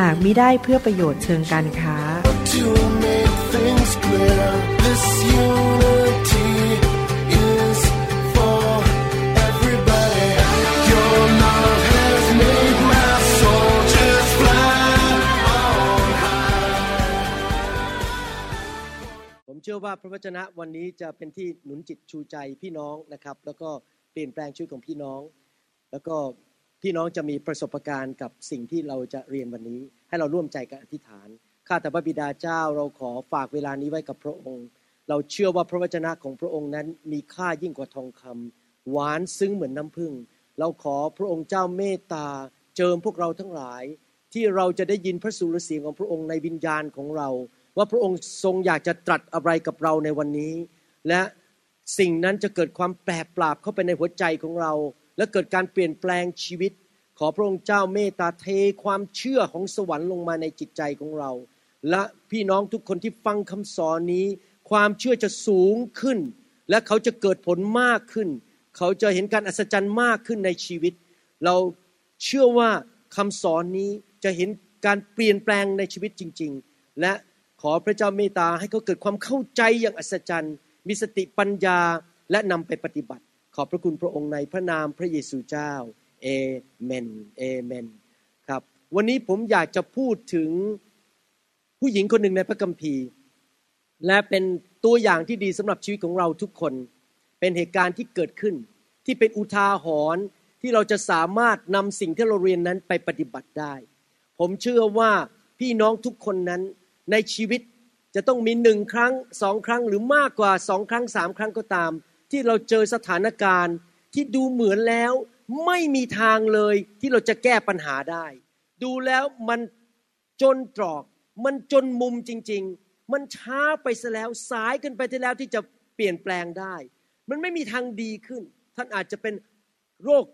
หากมิได้เพื่อประโยชน์เชิงการค้า to make things clear. This unity is for everybody. Your love has made my soldiers fly on high. ผมเชื่อว่าพระวจนะวันนี้จะเป็นที่หนุนจิตชูใจพี่น้องนะครับ แล้วก็เปลี่ยนแปลงชีวิตของพี่น้อง แล้วก็ พี่น้องจะมีประสบการณ์กับสิ่งที่เราจะเรียนวันนี้ ให้เราร่วมใจกันอธิษฐาน ข้าแต่พระบิดาเจ้าเราขอฝากเวลานี้ไว้กับพระองค์ เราเชื่อว่าพระวจนะของพระองค์นั้นมีค่ายิ่งกว่าทองคำหวานซึ้งเหมือนน้ำผึ้งเราขอพระองค์เจ้าเมตตา เจิมพวกเราทั้งหลาย ที่เราจะได้ยินพระสุรเสียงของพระองค์ในวิญญาณของเรา ว่าพระองค์ทรงอยากจะตรัสอะไรกับเราในวันนี้ และสิ่งนั้นจะเกิดความแปรปราบเข้าไปในหัวใจของเรา และเกิดการเปลี่ยนแปลงชีวิต ขอพระองค์เจ้าเมตตาเทความเชื่อของสวรรค์ลงมาในจิตใจของเรา และพี่น้องทุกคนที่ฟังคำสอนนี้ ความเชื่อจะสูงขึ้น และเขาจะเกิดผลมากขึ้น เขาจะเห็นการอัศจรรย์มากขึ้นในชีวิต เราเชื่อว่าคำสอนนี้จะเห็นการเปลี่ยนแปลงในชีวิตจริง ๆ และขอพระเจ้าเมตตาให้เขาเกิดความเข้าใจอย่างอัศจรรย์ มีสติปัญญาและนำไปปฏิบัติ ขอบพระคุณพระองค์ในพระนามพระเยซูเจ้าเอเมนเอเมนครับวันนี้ผมอยากจะพูดถึงผู้หญิงคนหนึ่งในพระคัมภีร์ และเป็นตัวอย่างที่ดีสำหรับชีวิตของเราทุกคน เป็นเหตุการณ์ที่เกิดขึ้น ที่เป็นอุทาหรณ์ที่เราจะสามารถนำสิ่งที่เราเรียนนั้นไปปฏิบัติได้ ผมเชื่อว่าพี่น้องทุกคนนั้นในชีวิตจะต้องมีหนึ่งครั้งสองครั้งหรือมากกว่าสองครั้งสามครั้งก็ตาม ที่เราเจอสถานการณ์ที่ดูเหมือนแล้วไม่มีทางเลยที่เราจะแก้ปัญหาได้ ดูแล้วมันจนตรอก มันจนมุมจริง ๆ มันช้าไปซะแล้วสายเกินไปที่แล้วที่จะเปลี่ยนแปลงได้ มันไม่มีทางดีขึ้น ท่านอาจจะเป็นโรค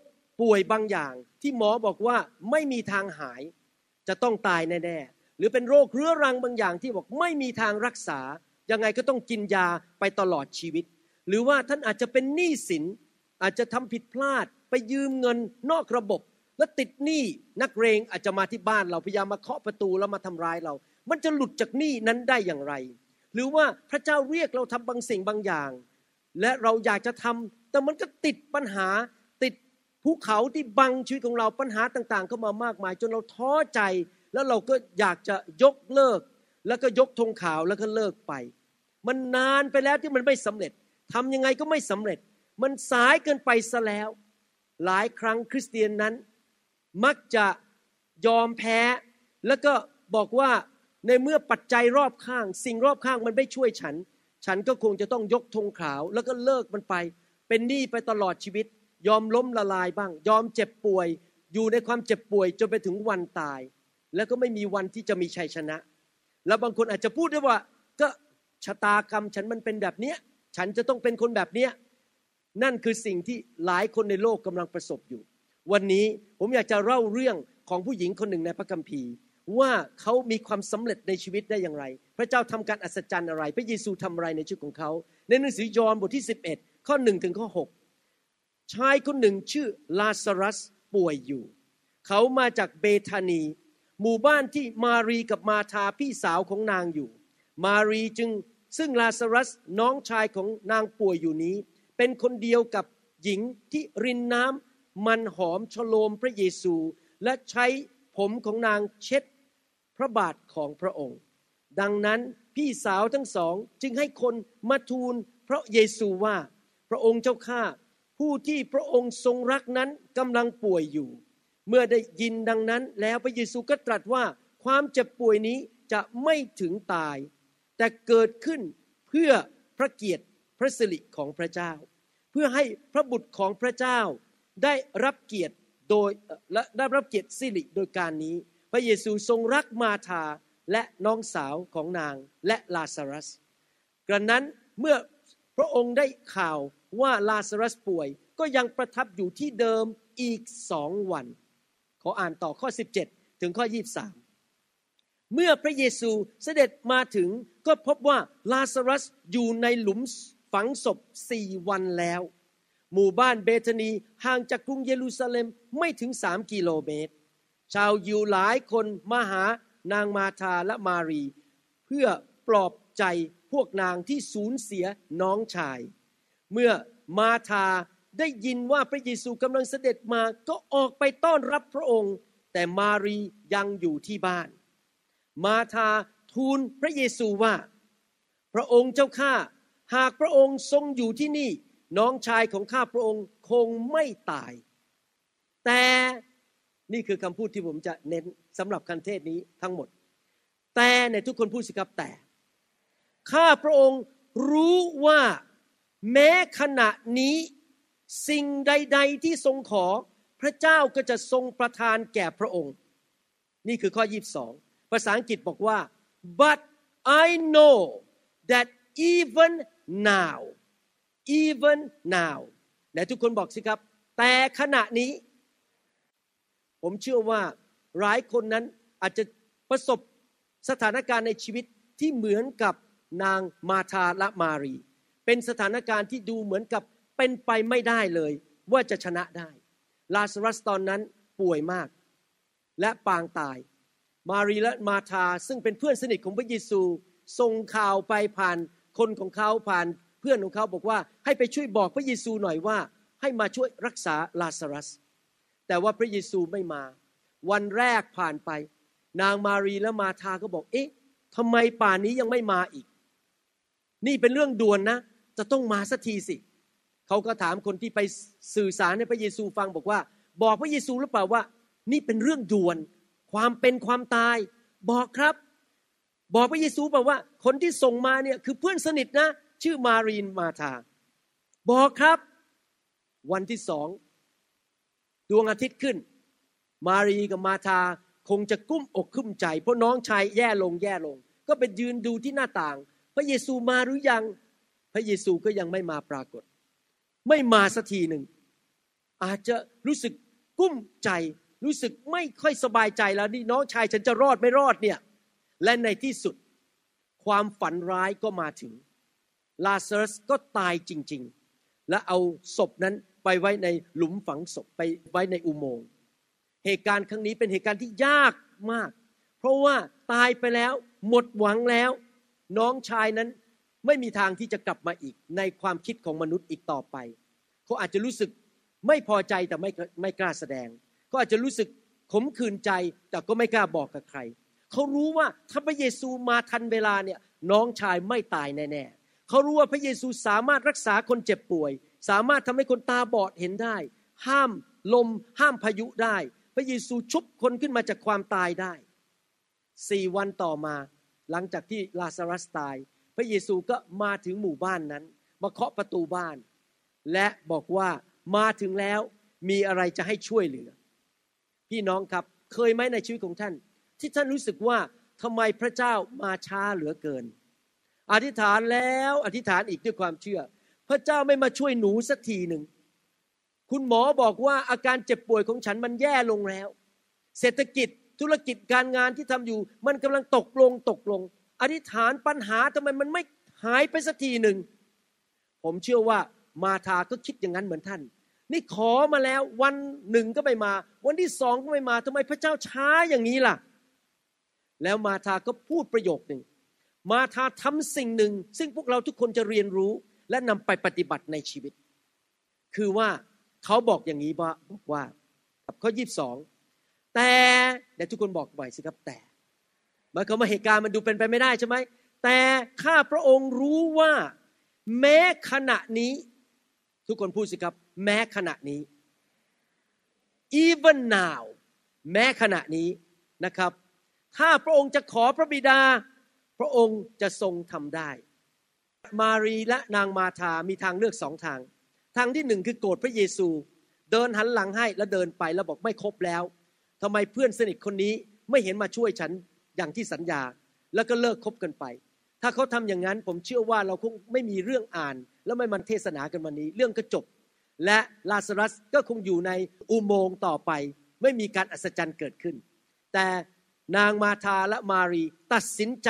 ป่วยบางอย่าง ที่หมอบอกว่าไม่มีทางหาย จะต้องตายแน่ๆหรือเป็นโรคเรื้อรังบางอย่างที่บอกไม่มีทางรักษายังไงก็ต้องกินยาไปตลอดชีวิต หรือว่าท่านอาจจะเป็นหนี้สิน อาจจะทำผิดพลาด ไปยืมเงินนอกระบบ แล้วติดหนี้นักเรงอาจจะมาที่บ้านเราพยายามมาเคาะประตูแล้วมาทำร้ายเรา มันจะหลุดจากหนี้นั้นได้อย่างไร หรือว่าพระเจ้าเรียกเราทำบางสิ่งบางอย่าง และเราอยากจะทำแต่มันก็ติดปัญหาติดภูเขาที่บังชีวิตของเราปัญหาต่างๆเข้ามามากมาย จนเราท้อใจ แล้วเราก็อยากจะยกเลิก แล้วก็ยกธงขาวแล้วก็เลิกไป มันนานไปแล้วที่มันไม่สำเร็จ ทำยังไงก็ไม่สำเร็จ มันสายเกินไปซะแล้ว หลายครั้งคริสเตียนนั้น มักจะยอมแพ้ แล้วก็บอกว่าในเมื่อปัจจัยรอบข้าง สิ่งรอบข้างมันไม่ช่วยฉัน ฉันก็คงจะต้องยกธงขาว แล้วก็เลิกมันไป เป็นหนี้ไปตลอดชีวิต ยอมล้มละลายบ้าง ยอมเจ็บป่วย อยู่ในความเจ็บป่วยจนไปถึงวันตาย แล้วก็ไม่มีวันที่จะมีชัยชนะ แล้วบางคนอาจจะพูดได้ว่า ก็ชะตากรรมฉันมันเป็นแบบเนี้ย ฉันจะต้องเป็นคนแบบเนี้ยนั่นคือสิ่งที่หลายคนในโลกกำลังประสบอยู่ วันนี้ผมอยากจะเล่าเรื่องของผู้หญิงคนหนึ่งในพระคัมภีร์ ว่าเขามีความสำเร็จในชีวิตได้อย่างไร พระเจ้าทำการอัศจรรย์อะไร พระเยซูทำอะไรในชีวิตของเขา ในหนังสือยอห์นบทที่ 11 ข้อ1ถึงข้อ6ชายคนหนึ่งชื่อลาซารัสป่วยอยู่ เขามาจากเบธานี หมู่บ้านที่มารีกับมาธาพี่สาวของนางอยู่ มารีจึง ซึ่งลาซารัสน้องชายของนางป่วยอยู่นี้ เป็นคนเดียวกับหญิงที่รินน้ำมันหอมชโลมพระเยซู และใช้ผมของนางเช็ดพระบาทของพระองค์ ดังนั้นพี่สาวทั้งสองจึงให้คนมาทูลพระเยซูว่า พระองค์เจ้าข้าผู้ที่พระองค์ทรงรักนั้นกำลังป่วยอยู่ เมื่อได้ยินดังนั้นแล้วพระเยซูก็ตรัสว่าความเจ็บป่วยนี้จะไม่ถึงตาย แต่เกิดขึ้นเพื่อพระเกียรติพระสิริของพระเจ้า เพื่อให้พระบุตรของพระเจ้าได้รับเกียรติโดยและได้รับเกียรติสิริโดยการนี้ พระเยซูทรงรักมาธาและน้องสาวของนางและลาซารัสกระนั้นเมื่อพระองค์ได้ข่าวว่าลาซารัสป่วยก็ยังประทับอยู่ที่เดิมอีกสองวัน ขออ่านต่อข้อ 17 ถึงข้อ 23 เมื่อพระเยซูเสด็จมาถึงก็พบว่าลาซารัสอยู่ในหลุมฝังศพสี่วันแล้ว หมู่บ้านเบธานีห่างจากกรุงเยรูซาเล็มไม่ถึงสามกิโลเมตร ชาวยิวหลายคนมาหานางมาธาและมารี เพื่อปลอบใจพวกนางที่สูญเสียน้องชาย เมื่อมาธาได้ยินว่าพระเยซูกำลังเสด็จมาก็ออกไปต้อนรับพระองค์ แต่มารียังอยู่ที่บ้าน มาธาทูลพระเยซูว่า พระองค์เจ้าข้าหากพระองค์ทรงอยู่ที่นี่ น้องชายของข้าพระองค์คงไม่ตาย แต่นี่คือคำพูดที่ผมจะเน้นสำหรับคันเทศนี้ทั้งหมด แต่ในทุกคนพูดสิครับแต่ ข้าพระองค์รู้ว่าแม้ขณะนี้สิ่งใด ๆ ที่ทรงขอพระเจ้าก็จะทรงประทานแก่พระองค์ นี่คือข้อ 22 ภาษาอังกฤษบอกว่า but I know that even now even now และทุกคนบอกสิครับ แต่ขณะนี้ ผมเชื่อว่าหลายคนนั้นอาจจะประสบสถานการณ์ในชีวิตที่เหมือนกับนางมาธาและมารี เป็นสถานการณ์ที่ดูเหมือนกับเป็นไปไม่ได้เลย ว่าจะชนะได้ ลาซารัสตอนนั้นป่วยมาก และปางตาย มารีและมาธาซึ่งเป็นเพื่อนสนิทของพระเยซูส่งข่าวไปผ่านคนของเขาผ่านเพื่อนของเขาบอกว่าให้ไปช่วยบอกพระเยซูหน่อยว่า ให้มาช่วยรักษาลาซารัส แต่ว่าพระเยซูไม่มา วันแรกผ่านไป นางมารีและมาธาก็บอก เอ๊ะทำไมป่านนี้ยังไม่มาอีก นี่เป็นเรื่องด่วนนะ จะต้องมาสักทีสิ เขาก็ถามคนที่ไปสื่อสารให้พระเยซูฟังบอกว่า บอกพระเยซูหรือเปล่าว่า นี่เป็นเรื่องด่วน ความเป็นความตาย บอกครับ บอกพระเยซูเปล่าว่า คนที่ส่งมาเนี่ยคือเพื่อนสนิทนะ ชื่อมารีนมาธาบอกครับ วันที่สองดวงอาทิตย์ขึ้น มารีกับมาธาคงจะกุ้มอกกุ้มใจ เพราะน้องชายแย่ลงแย่ลง ก็ไปยืนดูที่หน้าต่าง พระเยซูมาหรือยัง พระเยซูก็ยังไม่มาปรากฏ ไม่มาสักทีหนึ่งอาจจะรู้สึกกุ้มใจ รู้สึกไม่ค่อยสบายใจแล้วนี่น้องชายฉันจะรอดไม่รอดเนี่ยและในที่สุดความฝันร้ายก็มาถึงลาซารัสก็ตายจริง ๆ และเอาศพนั้นไปไว้ในหลุมฝังศพไปไว้ในอุโมงค์เหตุการณ์ครั้งนี้เป็นเหตุการณ์ที่ยากมาก เพราะว่าตายไปแล้วหมดหวังแล้ว น้องชายนั้นไม่มีทางที่จะกลับมาอีกในความคิดของมนุษย์อีกต่อไป เขาอาจจะรู้สึกไม่พอใจแต่ไม่ไม่กล้าแสดง เขาอาจจะรู้สึกขมขื่นใจแต่ก็ไม่กล้าบอกกับใคร เขารู้ว่าถ้าพระเยซูมาทันเวลาเนี่ยน้องชายไม่ตายแน่ๆเขารู้ว่าพระเยซูสามารถรักษาคนเจ็บป่วย สามารถทำให้คนตาบอดเห็นได้ ห้ามลม ห้ามพายุได้ พระเยซูชุบคนขึ้นมาจากความตายได้สี่วันต่อมา หลังจากที่ลาซารัสตาย พระเยซูก็มาถึงหมู่บ้านนั้น มาเคาะประตูบ้าน และบอกว่ามาถึงแล้วมีอะไรจะให้ช่วยเหลือ พี่น้องครับเคยไหมในชีวิตของท่าน ที่ท่านรู้สึกว่าทำไมพระเจ้ามาช้าเหลือเกิน อธิษฐานแล้วอธิษฐานอีกด้วยความเชื่อ พระเจ้าไม่มาช่วยหนูสักทีหนึ่งคุณหมอบอกว่าอาการเจ็บป่วยของฉันมันแย่ลงแล้ว เศรษฐกิจธุรกิจการงานที่ทำอยู่ มันกำลังตกลงตกลง อธิษฐานปัญหาทำไมมันไม่หายไปสักทีหนึ่ง ผมเชื่อว่ามาทาก็คิดอย่างนั้นเหมือนท่าน นี่ขอมาแล้ววันหนึ่งก็ไม่มา วันที่สองก็ไม่มาทำไมพระเจ้าช้าอย่างนี้ล่ะ แล้วมาทาก็พูดประโยคหนึ่ง มาทาทำสิ่งหนึ่ง ซึ่งพวกเราทุกคนจะเรียนรู้และนำไปปฏิบัติในชีวิต คือว่าเขาบอกอย่างนี้ว่าบอกว่าข้อยีบสองแต่เดี๋ยวทุกคนบอกใหม่สิครับแต่หมายความว่าเหตุการณ์มันดูเป็นไปไม่ได้ใช่ไหมแต่ข้าพระองค์รู้ว่า แม้ขณะนี้ ทุกคนพูดสิครับ แม้ขณะนี้ even now แม้ขณะนี้นะครับ ถ้าพระองค์จะขอพระบิดา พระองค์จะทรงทำได้ มารีและนางมาธามีทางเลือกสองทาง ทางที่หนึ่งคือโกรธพระเยซู เดินหันหลังให้แล้วเดินไปแล้วบอกไม่ครบแล้วทำไมเพื่อนสนิทคนนี้ไม่เห็นมาช่วยฉันอย่างที่สัญญา แล้วก็เลิกคบกันไป ถ้าเขาทำอย่างนั้นผมเชื่อว่าเราคงไม่มีเรื่องอ่าน แล้วไม่มันเทศนากันวันนี้ เรื่องก็จบ และลาซารัสก็คงอยู่ในอุโมงค์ต่อไป ไม่มีการอัศจรรย์เกิดขึ้น แต่นางมาธาและมารีตัดสินใจ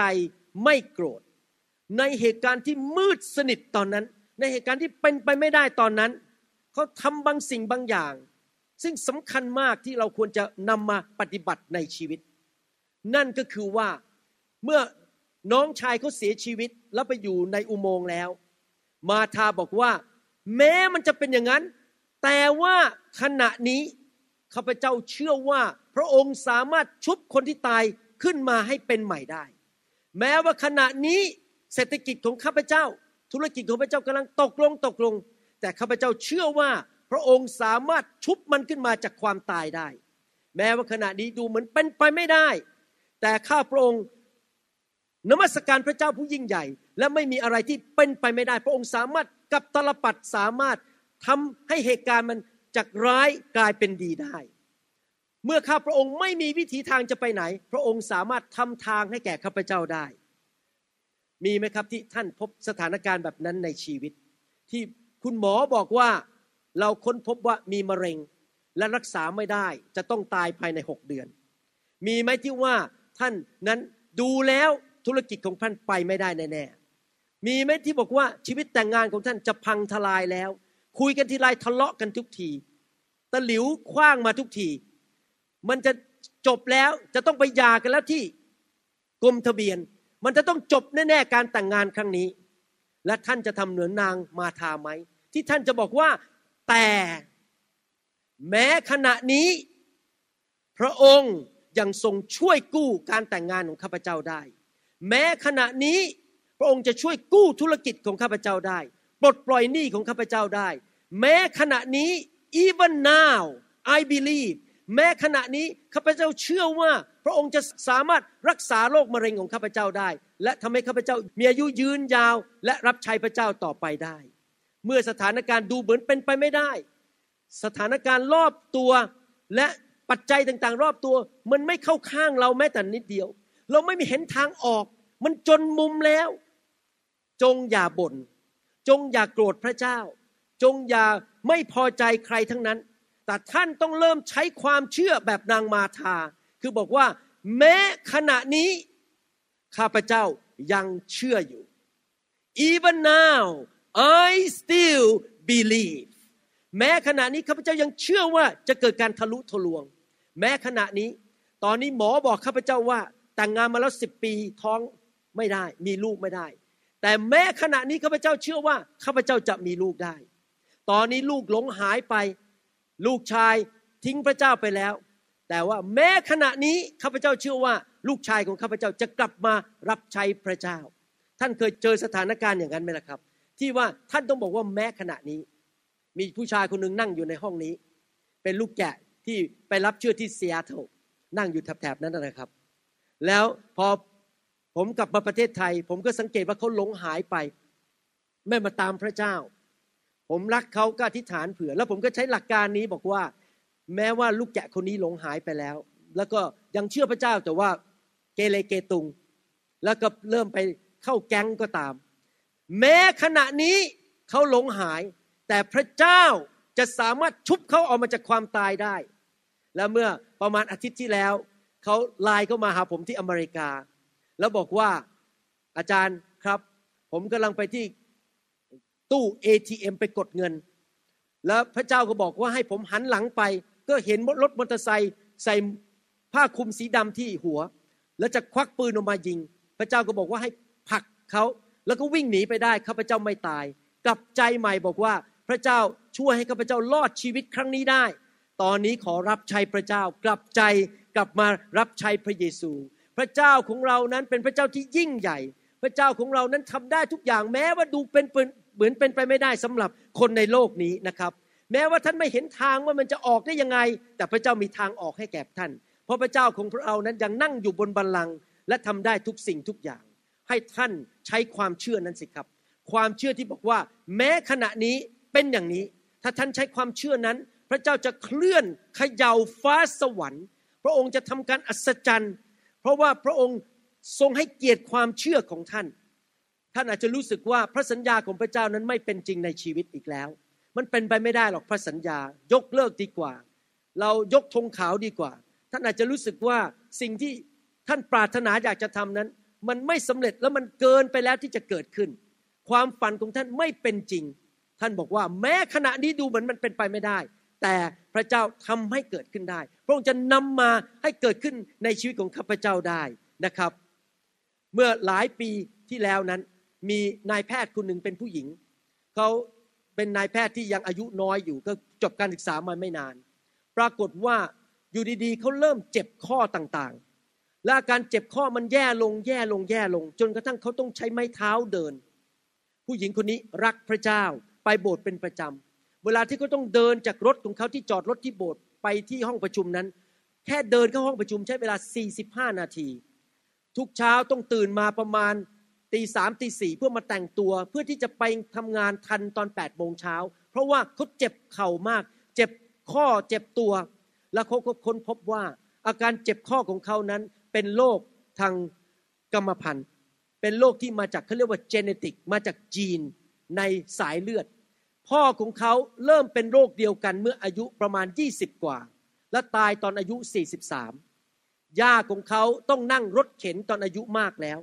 ไม่โกรธ ในเหตุการณ์ที่มืดสนิทตอนนั้น ในเหตุการณ์ที่เป็นไปไม่ได้ตอนนั้น เขาทำบางสิ่งบางอย่าง ซึ่งสำคัญมากที่เราควรจะนำมาปฏิบัติในชีวิต นั่นก็คือว่าเมื่อ น้องชายเขาเสียชีวิตแล้วไปอยู่ในอุโมงค์แล้ว มาธาบอกว่า แม้มันจะเป็นอย่างนั้น แต่ว่าขณะนี้ข้าพเจ้าเชื่อว่า พระองค์สามารถชุบคนที่ตายขึ้นมาให้เป็นใหม่ได้ แม้ว่าขณะนี้เศรษฐกิจของข้าพเจ้า ธุรกิจของข้าพเจ้ากำลังตกลงตกลง แต่ข้าพเจ้าเชื่อว่าพระองค์สามารถชุบมันขึ้นมาจากความตายได้ แม้ว่าขณะนี้ดูเหมือนเป็นไปไม่ได้ แต่ข้าพระองค์ นมัสการพระเจ้าผู้ยิ่งใหญ่ และไม่มีอะไรที่เป็นไปไม่ได้ พระองค์สามารถกับตลปัดสามารถทำให้เหตุการณ์มันจากร้ายกลายเป็นดีได้ เมื่อข้าพระองค์ไม่มีวิถีทางจะไปไหน พระองค์สามารถทำทางให้แก่ข้าพเจ้าได้ มีไหมครับที่ท่านพบสถานการณ์แบบนั้นในชีวิต ที่คุณหมอบอกว่าเราค้นพบว่ามีมะเร็งและรักษาไม่ได้จะต้องตายภายในหกเดือน มีไหมที่ว่าท่านนั้นดูแล้ว ธุรกิจของท่านไปไม่ได้แน่ๆมีไหมที่บอกว่าชีวิตแต่งงานของท่านจะพังทลายแล้ว คุยกันทีไรทะเลาะกันทุกทีตะหลิวคว้างมาทุกที มันจะจบแล้วจะต้องไปหย่ากันแล้วที่กรมทะเบียน มันจะต้องจบแน่ๆการแต่งงานครั้งนี้ และท่านจะทำเหนือนนางมาทาไหมที่ท่านจะบอกว่าแต่แม้ขณะนี้ พระองค์ยังทรงช่วยกู้การแต่งงานของข้าพเจ้าได้ แม้ขณะนี้พระองค์จะช่วยกู้ธุรกิจของข้าพเจ้าได้ปลดปล่อยหนี้ของข้าพเจ้าได้ แม้ขณะนี้ even now I believe แม้ขณะนี้ข้าพเจ้าเชื่อว่า พระองค์จะสามารถรักษาโรคมะเร็งของข้าพเจ้าได้ และทำให้ข้าพเจ้ามีอายุยืนยาว และรับใช้พระเจ้าต่อไปได้ เมื่อสถานการณ์ดูเหมือนเป็นไปไม่ได้ สถานการณ์รอบตัวและปัจจัยต่างๆ รอบตัว มันไม่เข้าข้างเราแม้แต่นิดเดียว เราไม่มีเห็นทางออก มันจนมุมแล้ว จงอย่าบน่น จงอย่าโกรธพระเจ้า จงอย่าไม่พอใจใครทั้งนั้น แต่ท่านต้องเริ่มใช้ความเชื่อแบบนางมาธา คือบอกว่า แม้ขณะนี้ ข้าพเจ้ายังเชื่ออยู่ even now I still believe แม้ขณะนี้ข้าพเจ้ายังเชื่อว่าจะเกิดการทะลุทะลวง แม้ขณะนี้ ตอนนี้หมอบอกข้าพเจ้าว่า แต่งงานมาแล้วสิบปีท้องไม่ได้ มีลูกไม่ได้ แต่แม้ขณะนี้ข้าพเจ้าเชื่อว่าข้าพเจ้าจะมีลูกได้ ตอนนี้ลูกหลงหายไป ลูกชายทิ้งพระเจ้าไปแล้ว แต่ว่าแม้ขณะนี้ข้าพเจ้าเชื่อว่า ลูกชายของข้าพเจ้าจะกลับมารับใช้พระเจ้า ท่านเคยเจอสถานการณ์อย่างนั้นไหมล่ะครับ ที่ว่าท่านต้องบอกว่าแม้ขณะนี้ มีผู้ชายคนหนึ่งนั่งอยู่ในห้องนี้ เป็นลูกแกะที่ไปรับเชื่อที่เซียโตรนั่งอยู่แถบๆนั้นนะครับ แล้วพอผมกลับมาประเทศไทย ผมก็สังเกตว่าเขาหลงหายไป ไม่มาตามพระเจ้า ผมรักเขาก็อธิษฐานเผื่อ แล้วผมก็ใช้หลักการนี้บอกว่า แม้ว่าลูกแกะคนนี้หลงหายไปแล้ว แล้วก็ยังเชื่อพระเจ้าแต่ว่าเกเรเกตุง แล้วก็เริ่มไปเข้าแก๊งก็ตาม แม้ขณะนี้เขาหลงหาย แต่พระเจ้าจะสามารถชุบเขาออกมาจากความตายได้ และเมื่อประมาณอาทิตย์ที่แล้ว เขาไลน์เข้ามาหาผมที่อเมริกา แล้วบอกว่าอาจารย์ครับ ผมกำลังไปที่ตู้ ATM ไปกดเงิน แล้วพระเจ้าก็บอกว่าให้ผมหันหลังไป ก็เห็นรถมอเตอร์ไซค์ใส่ผ้าคลุมสีดำที่หัว แล้วจะควักปืนออกมายิง พระเจ้าก็บอกว่าให้ผลักเขาแล้วก็วิ่งหนีไปได้ข้าพเจ้าไม่ตาย กลับใจใหม่บอกว่าพระเจ้าช่วยให้ข้าพเจ้ารอดชีวิตครั้งนี้ได้ ตอนนี้ขอรับใช้พระเจ้ากลับใจกลับมารับใช้พระเยซู พระเจ้าของเรานั้นเป็นพระเจ้าที่ยิ่งใหญ่ พระเจ้าของเรานั้นทำได้ทุกอย่างแม้ว่าดูเป็นเหมือนเป็นไปไม่ได้สำหรับคนในโลกนี้นะครับ แม้ว่าท่านไม่เห็นทางว่ามันจะออกได้ยังไง แต่พระเจ้ามีทางออกให้แก่ท่าน เพราะพระเจ้าของเรานั้นยังนั่งอยู่บนบัลลังก์และทำได้ทุกสิ่งทุกอย่าง ให้ท่านใช้ความเชื่อนั้นสิครับ ความเชื่อที่บอกว่า แม้ขณะนี้เป็นอย่างนี้ ถ้าท่านใช้ความเชื่อนั้น พระเจ้าจะเคลื่อนเขย่าฟ้าสวรรค์ พระองค์จะทำการอัศจรรย์ เพราะว่าพระองค์ทรงให้เกียรติความเชื่อของท่าน ท่านอาจจะรู้สึกว่าพระสัญญาของพระเจ้านั้นไม่เป็นจริงในชีวิตอีกแล้ว มันเป็นไปไม่ได้หรอกพระสัญญายกเลิกดีกว่า เรายกธงขาวดีกว่า ท่านอาจจะรู้สึกว่าสิ่งที่ท่านปรารถนาอยากจะทำนั้น มันไม่สำเร็จแล้วมันเกินไปแล้วที่จะเกิดขึ้น ความฝันของท่านไม่เป็นจริง ท่านบอกว่าแม้ขณะนี้ดูเหมือนมันเป็นไปไม่ได้ แต่พระเจ้าทำให้เกิดขึ้นได้ พระองค์จะนำมาให้เกิดขึ้นในชีวิตของข้าพเจ้าได้นะครับ เมื่อหลายปีที่แล้วนั้น มีนายแพทย์คนหนึ่งเป็นผู้หญิงเขาเป็นนายแพทย์ที่ยังอายุน้อยอยู่ก็จบการศึกษามาไม่นาน ปรากฏว่าอยู่ดีๆเขาเริ่มเจ็บข้อต่างๆ และอาการเจ็บข้อมันแย่ลงแย่ลงแย่ลง จนกระทั่งเขาต้องใช้ไม้เท้าเดิน ผู้หญิงคนนี้รักพระเจ้าไปโบสถ์เป็นประจำ เวลาที่เขาต้องเดินจากรถของเขาที่จอดรถที่โบสถ์ไปที่ห้องประชุมนั้น แค่เดินเข้าห้องประชุมใช้เวลา 45 นาที ทุกเช้าต้องตื่นมาประมาณตีสามตีสี่เพื่อมาแต่งตัวเพื่อที่จะไปทำงานทันตอน8ปดโมงเช้า เพราะว่าเขาเจ็บเข่ามาก เจ็บข้อเจ็บตัว แล้วเขาก็ค้นพบว่า อาการเจ็บข้อของเขานั้นเป็นโรคทางกรรมพันธุ์ เป็นโรคที่มาจากเขาเรียกว่าเจเนติกมาจากจีนในสายเลือด พ่อของเขาเริ่มเป็นโรคเดียวกันเมื่ออายุประมาณ 20 กว่า และตายตอนอายุ 43 ย่าของเขาต้องนั่งรถเข็นตอนอายุมากแล้ว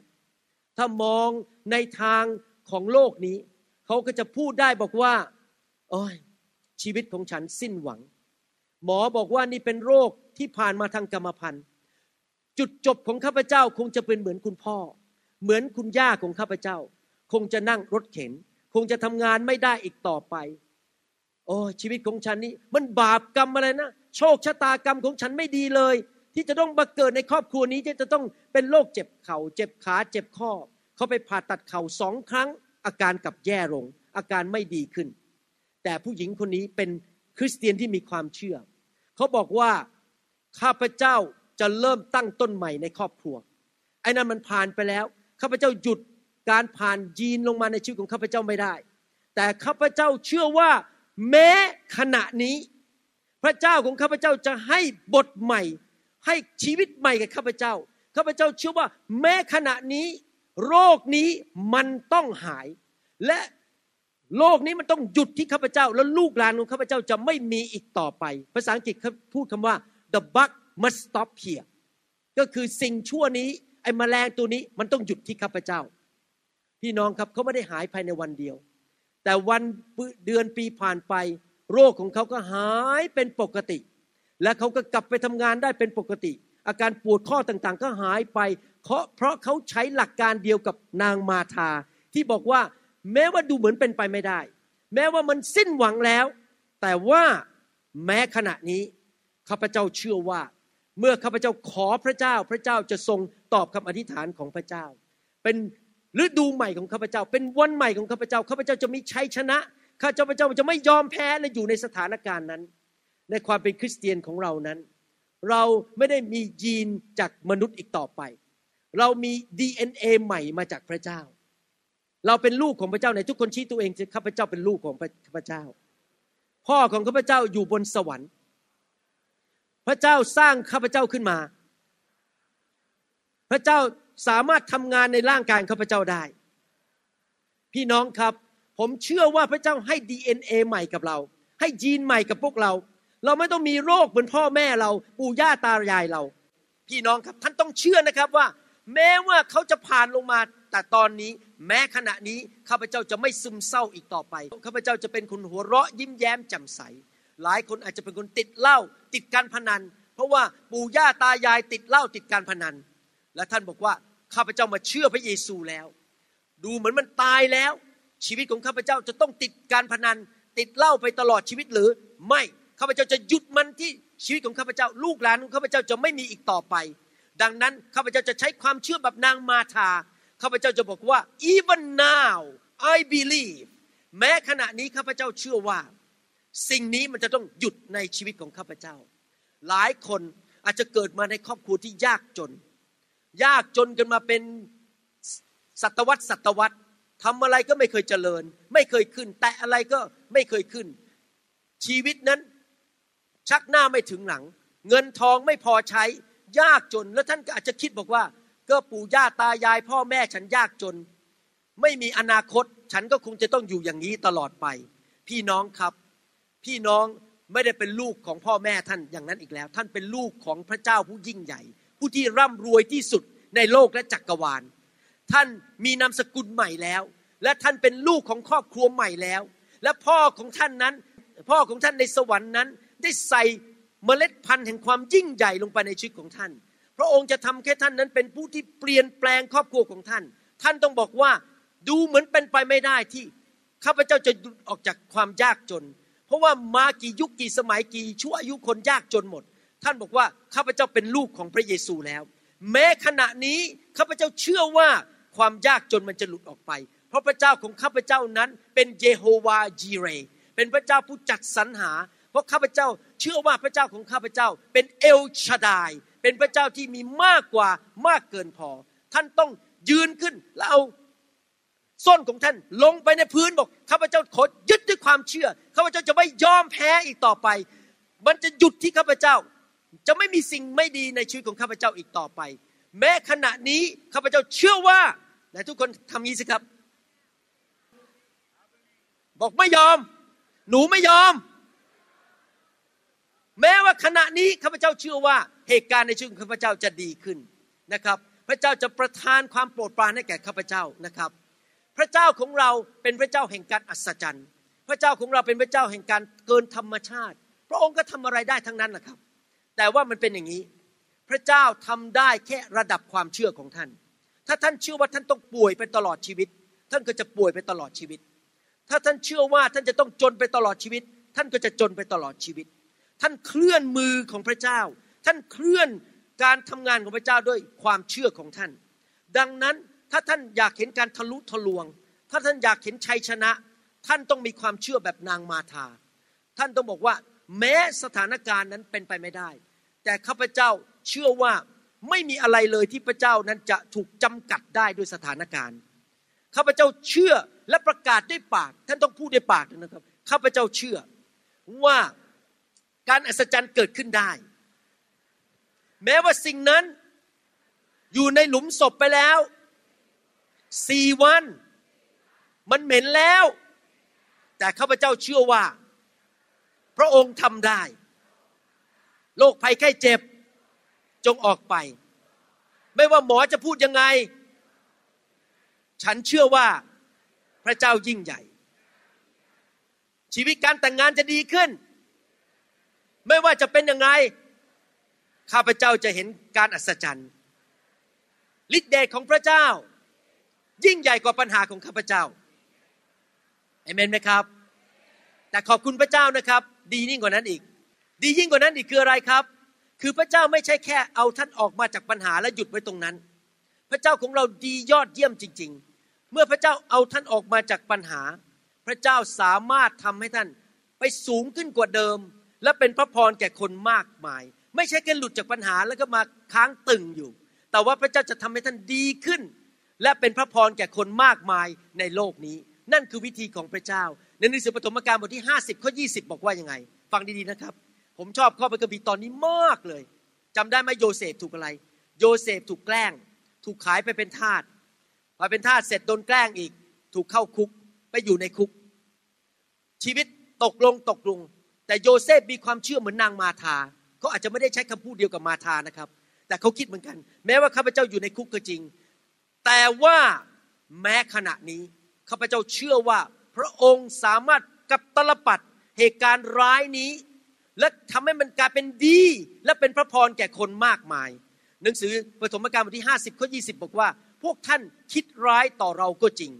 ถ้ามองในทางของโลกนี้ เขาก็จะพูดได้บอกว่าโอ้ยชีวิตของฉันสิ้นหวัง หมอบอกว่านี่เป็นโรคที่ผ่านมาทางกรรมพันธุ์ จุดจบของข้าพเจ้าคงจะเป็นเหมือนคุณพ่อ เหมือนคุณย่าของข้าพเจ้า คงจะนั่งรถเข็น คงจะทำงานไม่ได้อีกต่อไป โอ้ชีวิตของฉันนี่มันบาปกรรมอะไรนะ โชคชะตากรรมของฉันไม่ดีเลย ที่จะต้องมาเกิดในครอบครัวนี้ที่จะต้องเป็นโรคเจ็บเข่าเจ็บขาเจ็บข้อ เขาไปผ่าตัดเข่าสองครั้ง อาการกลับแย่ลง อาการไม่ดีขึ้น แต่ผู้หญิงคนนี้เป็นคริสเตียนที่มีความเชื่อ เขาบอกว่าข้าพเจ้าจะเริ่มตั้งต้นใหม่ในครอบครัวไอ้นั้นมันผ่านไปแล้วข้าพเจ้าหยุด การผ่านยีนลงมาในชีวิตของข้าพเจ้าไม่ได้ แต่ข้าพเจ้าเชื่อว่าแม้ขณะนี้ พระเจ้าของข้าพเจ้าจะให้บทใหม่ ให้ชีวิตใหม่กับข้าพเจ้าข้าพเจ้าเชื่อว่าแม้ขณะนี้ โรคนี้มันต้องหาย และโลกนี้มันต้องหยุดที่ข้าพเจ้า แล้วลูกหลานของข้าพเจ้าจะไม่มีอีกต่อไป ภาษาอังกฤษเขาพูดคำว่า the bug must stop here ก็คือสิ่งชั่วนี้ไอ้แมลงตัวนี้มันต้องหยุดที่ข้าพเจ้า พี่น้องครับเขาไม่ได้หายภายในวันเดียว แต่วันเดือนปีผ่านไป โรคของเขาก็หายเป็นปกติ และเขาก็กลับไปทำงานได้เป็นปกติ อาการปวดข้อต่างๆ ก็หายไปเพราะเพราะเขาใช้หลักการเดียวกับนางมาธาที่บอกว่าแม้ว่าดูเหมือนเป็นไปไม่ได้ แม้ว่ามันสิ้นหวังแล้ว แต่ว่าแม้ขณะนี้ข้าพเจ้าเชื่อว่า เมื่อข้าพเจ้าขอพระเจ้า พระเจ้าจะทรงตอบคำอธิษฐานของพระเจ้า เป็น ฤดูใหม่ของข้าพเจ้า เป็นวันใหม่ของข้าพเจ้าข้าพเจ้าจะมีชัยชนะข้าพเจ้าจะไม่ยอมแพ้และอยู่ในสถานการณ์นั้น ในความเป็นคริสเตียนของเรานั้น เราไม่ได้มียีนจากมนุษย์อีกต่อไป เรามี DNA ใหม่มาจากพระเจ้า เราเป็นลูกของพระเจ้าในทุกคนชี้ตัวเองข้าพเจ้าเป็นลูกของพระเจ้า พ่อของข้าพเจ้าอยู่บนสวรรค์ พระเจ้าสร้างข้าพเจ้าขึ้นมา พระเจ้า สามารถทำงานในร่างกายข้าพเจ้าได้ พี่น้องครับ ผมเชื่อว่าพระเจ้าให้ DNA ใหม่กับเรา ให้ยีนใหม่กับพวกเรา เราไม่ต้องมีโรคเหมือนพ่อแม่เรา ปู่ย่าตายายเรา พี่น้องครับท่านต้องเชื่อนะครับว่า แม้ว่าเขาจะผ่านลงมาแต่ตอนนี้แม้ขณะนี้ข้าพเจ้าจะไม่ซึมเศร้าอีกต่อไปข้าพเจ้าจะเป็นคนหัวเราะยิ้มแย้มแจ่มใส หลายคนอาจจะเป็นคนติดเหล้าติดการพนัน เพราะว่าปู่ย่าตายายติดเหล้าติดการพนัน และท่านบอกว่าข้าพเจ้ามาเชื่อพระเยซูแล้ว ดูเหมือนมันตายแล้ว ชีวิตของข้าพเจ้าจะต้องติดการพนัน ติดเหล้าไปตลอดชีวิตหรือไม่ข้าพเจ้าจะหยุดมันที่ชีวิตของข้าพเจ้า ลูกหลานของข้าพเจ้าจะไม่มีอีกต่อไป ดังนั้นข้าพเจ้าจะใช้ความเชื่อแบบนางมาธาข้าพเจ้าจะบอกว่า even now I believe แม้ขณะนี้ข้าพเจ้าเชื่อว่า สิ่งนี้มันจะต้องหยุดในชีวิตของข้าพเจ้า หลายคนอาจจะเกิดมาในครอบครัวที่ยากจน ยากจนกันมาเป็นศตวรรษศตวรรษทำอะไรก็ไม่เคยเจริญ ไม่เคยขึ้น แต่อะไรก็ไม่เคยขึ้น ชีวิตนั้นชักหน้าไม่ถึงหลัง เงินทองไม่พอใช้ ยากจน แล้วท่านก็อาจจะคิดบอกว่า ก็ปู่ย่าตายายพ่อแม่ฉันยากจน ไม่มีอนาคต ฉันก็คงจะต้องอยู่อย่างนี้ตลอดไป พี่น้องครับ พี่น้องไม่ได้เป็นลูกของพ่อแม่ท่านอย่างนั้นอีกแล้ว ท่านเป็นลูกของพระเจ้าผู้ยิ่งใหญ่ ผู้ที่ร่ำรวยที่สุดในโลกและจักรวาล ท่านมีนามสกุลใหม่แล้ว และท่านเป็นลูกของครอบครัวใหม่แล้ว และพ่อของท่านนั้น พ่อของท่านในสวรรค์นั้น ได้ใส่เมล็ดพันธุ์แห่งความยิ่งใหญ่ลงไปในชีวิตของท่าน พระองค์จะทำแค่ท่านนั้นเป็นผู้ที่เปลี่ยนแปลงครอบครัวของท่าน ท่านต้องบอกว่าดูเหมือนเป็นไปไม่ได้ที่ข้าพเจ้าจะหลุดออกจากความยากจน เพราะว่ามากี่ยุคกี่สมัยกี่ชั่วอายุคนยากจนหมด ท่านบอกว่าข้าพเจ้าเป็นลูกของพระเยซูแล้ว แม้ขณะนี้ข้าพเจ้าเชื่อว่าความยากจนมันจะหลุดออกไป เพราะพระเจ้าของข้าพเจ้านั้นเป็นเยโฮวาจีเร เป็นพระเจ้าผู้จัดสรรหา เพราะข้าพเจ้าเชื่อว่าพระเจ้าของข้าพเจ้า เป็นเอลชาดาย เป็นพระเจ้าที่มีมากกว่ามากเกินพอ ท่านต้องยืนขึ้นแล้วเอาส้นของท่านลงไปในพื้นบอกข้าพเจ้าขอยึดด้วยความเชื่อข้าพเจ้าจะไม่ยอมแพ้อีกต่อไป มันจะหยุดที่ข้าพเจ้า จะไม่มีสิ่งไม่ดีในชีวิตของข้าพเจ้าอีกต่อไป แม้ขณะนี้ข้าพเจ้าเชื่อว่าและทุกคนทำงี้สิครับ บอกไม่ยอม หนูไม่ยอม แม้ว่าขณะนี้ข้าพเจ้าเชื่อว่าเหตุการณ์ในชีวิตของข้าพเจ้าจะดีขึ้นนะครับ พระเจ้าจะประทานความโปรดปรานให้แก่ข้าพเจ้านะครับ พระเจ้าของเราเป็นพระเจ้าแห่งการอัศจรรย์ พระเจ้าของเราเป็นพระเจ้าแห่งการเกินธรรมชาติ พระองค์ก็ทำอะไรได้ทั้งนั้นแหละครับ แต่ว่ามันเป็นอย่างนี้ พระเจ้าทำได้แค่ระดับความเชื่อของท่าน ถ้าท่านเชื่อว่าท่านต้องป่วยไปตลอดชีวิต ท่านก็จะป่วยไปตลอดชีวิต ถ้าท่านเชื่อว่าท่านจะต้องจนไปตลอดชีวิต ท่านก็จะจนไปตลอดชีวิต ท่านเคลื่อนมือของพระเจ้า ท่านเคลื่อนการทำงานของพระเจ้าด้วยความเชื่อของท่าน ดังนั้นถ้าท่านอยากเห็นการทะลุทะลวง ถ้าท่านอยากเห็นชัยชนะ ท่านต้องมีความเชื่อแบบนางมาธาท่านต้องบอกว่า แม้สถานการณ์นั้นเป็นไปไม่ได้ แต่ข้าพเจ้าเชื่อว่าไม่มีอะไรเลยที่พระเจ้านั้นจะถูกจำกัดได้ด้วยสถานการณ์ข้าพเจ้าเชื่อและประกาศด้วยปาก ท่านต้องพูดด้วยปากนะครับข้าพเจ้าเชื่อว่าการอัศจรรย์เกิดขึ้นได้ แม้ว่าสิ่งนั้นอยู่ในหลุมศพไปแล้วสี่วัน มันเหม็นแล้ว แต่ข้าพเจ้าเชื่อว่า พระองค์ทำได้ โรคภัยไข้เจ็บ จงออกไป ไม่ว่าหมอจะพูดยังไง ฉันเชื่อว่าพระเจ้ายิ่งใหญ่ ชีวิตการแต่งงานจะดีขึ้น ไม่ว่าจะเป็นยังไง ข้าพเจ้าจะเห็นการอัศจรรย์ฤทธิเดชของพระเจ้า ยิ่งใหญ่กว่าปัญหาของข้าพเจ้าเอเมนไหมครับ แต่ขอบคุณพระเจ้านะครับ ดียิ่งกว่านั้นอีก ดียิ่งกว่านั้นอีกคืออะไรครับ คือพระเจ้าไม่ใช่แค่เอาท่านออกมาจากปัญหาและหยุดไว้ตรงนั้น พระเจ้าของเราดียอดเยี่ยมจริง ๆ เมื่อพระเจ้าเอาท่านออกมาจากปัญหา พระเจ้าสามารถทำให้ท่านไปสูงขึ้นกว่าเดิม และเป็นพระพรแก่คนมากมาย ไม่ใช่แค่หลุดจากปัญหาแล้วก็มาค้างตึงอยู่ แต่ว่าพระเจ้าจะทำให้ท่านดีขึ้น และเป็นพระพรแก่คนมากมายในโลกนี้ นั่นคือวิธีของพระเจ้าในหนังสือปฐมกาลบทที่ 50ข้อ20 บอกว่ายังไง ฟังดีๆนะครับ ผมชอบข้อพระคัมภีร์ตอนนี้มากเลยจำได้ไหมโยเซฟถูกอะไร โยเซฟถูกแกล้ง ถูกขายไปเป็นทาสพอเป็นทาสเสร็จโดนแกล้งอีก ถูกเข้าคุกไปอยู่ในคุก ชีวิตตกลงตกลง แต่โยเซฟมีความเชื่อเหมือนนางมาธาเขาอาจจะไม่ได้ใช้คำพูดเดียวกับมาธานะครับ แต่เขาคิดเหมือนกัน แม้ว่าข้าพเจ้าอยู่ในคุกก็จริง แต่ว่าแม้ขณะนี้ข้าพเจ้าเชื่อว่า พระองค์สามารถกับตลปัดเหตุการณ์ร้ายนี้ และทำให้มันกลายเป็นดี และเป็นพระพรแก่คนมากมาย หนังสือปฐมกาลบทที่ 50ข้อ20 บอกว่า พวกท่านคิดร้ายต่อเราก็จริง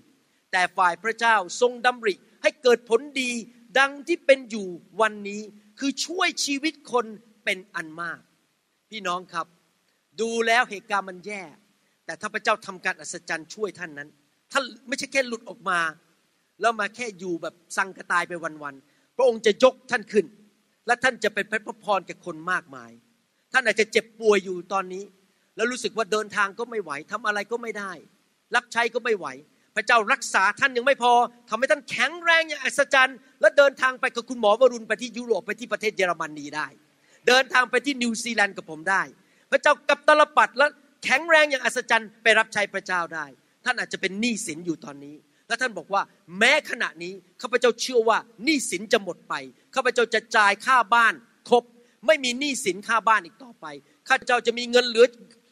แต่ฝ่ายพระเจ้าทรงดำริให้เกิดผลดีดังที่เป็นอยู่วันนี้คือช่วยชีวิตคนเป็นอันมาก พี่น้องครับ ดูแล้วเหตุการณ์มันแย่ แต่ถ้าพระเจ้าทำการอัศจรรย์ช่วยท่านนั้นท่านไม่ใช่แค่หลุดออกมา แล้วมาแค่อยู่แบบสังกตายไปวันๆพระองค์จะยกท่านขึ้น และท่านจะเป็นพระพรแก่คนมากมาย ท่านอาจจะเจ็บป่วยอยู่ตอนนี้ แล้วรู้สึกว่าเดินทางก็ไม่ไหวทำอะไรก็ไม่ได้ รับใช้ก็ไม่ไหว พระเจ้ารักษาท่านยังไม่พอทำให้ท่านแข็งแรงอย่างอัศจรรย์ และเดินทางไปกับคุณหมอวรุณไปที่ยุโรปไปที่ประเทศเยอรมนีได้ เดินทางไปที่นิวซีแลนด์กับผมได้ พระเจ้ากับตลปัดและแข็งแรงอย่างอัศจรรย์ไปรับใช้พระเจ้าได้ ท่านอาจจะเป็นหนี้สินอยู่ตอนนี้ และท่านบอกว่า แม้ขณะนี้ข้าพเจ้าเชื่อว่าหนี้สินจะหมดไปข้าพเจ้าจะจ่ายค่าบ้านครบ ไม่มีหนี้สินค่าบ้านอีกต่อไปข้าพเจ้าจะมีเงินเหลือ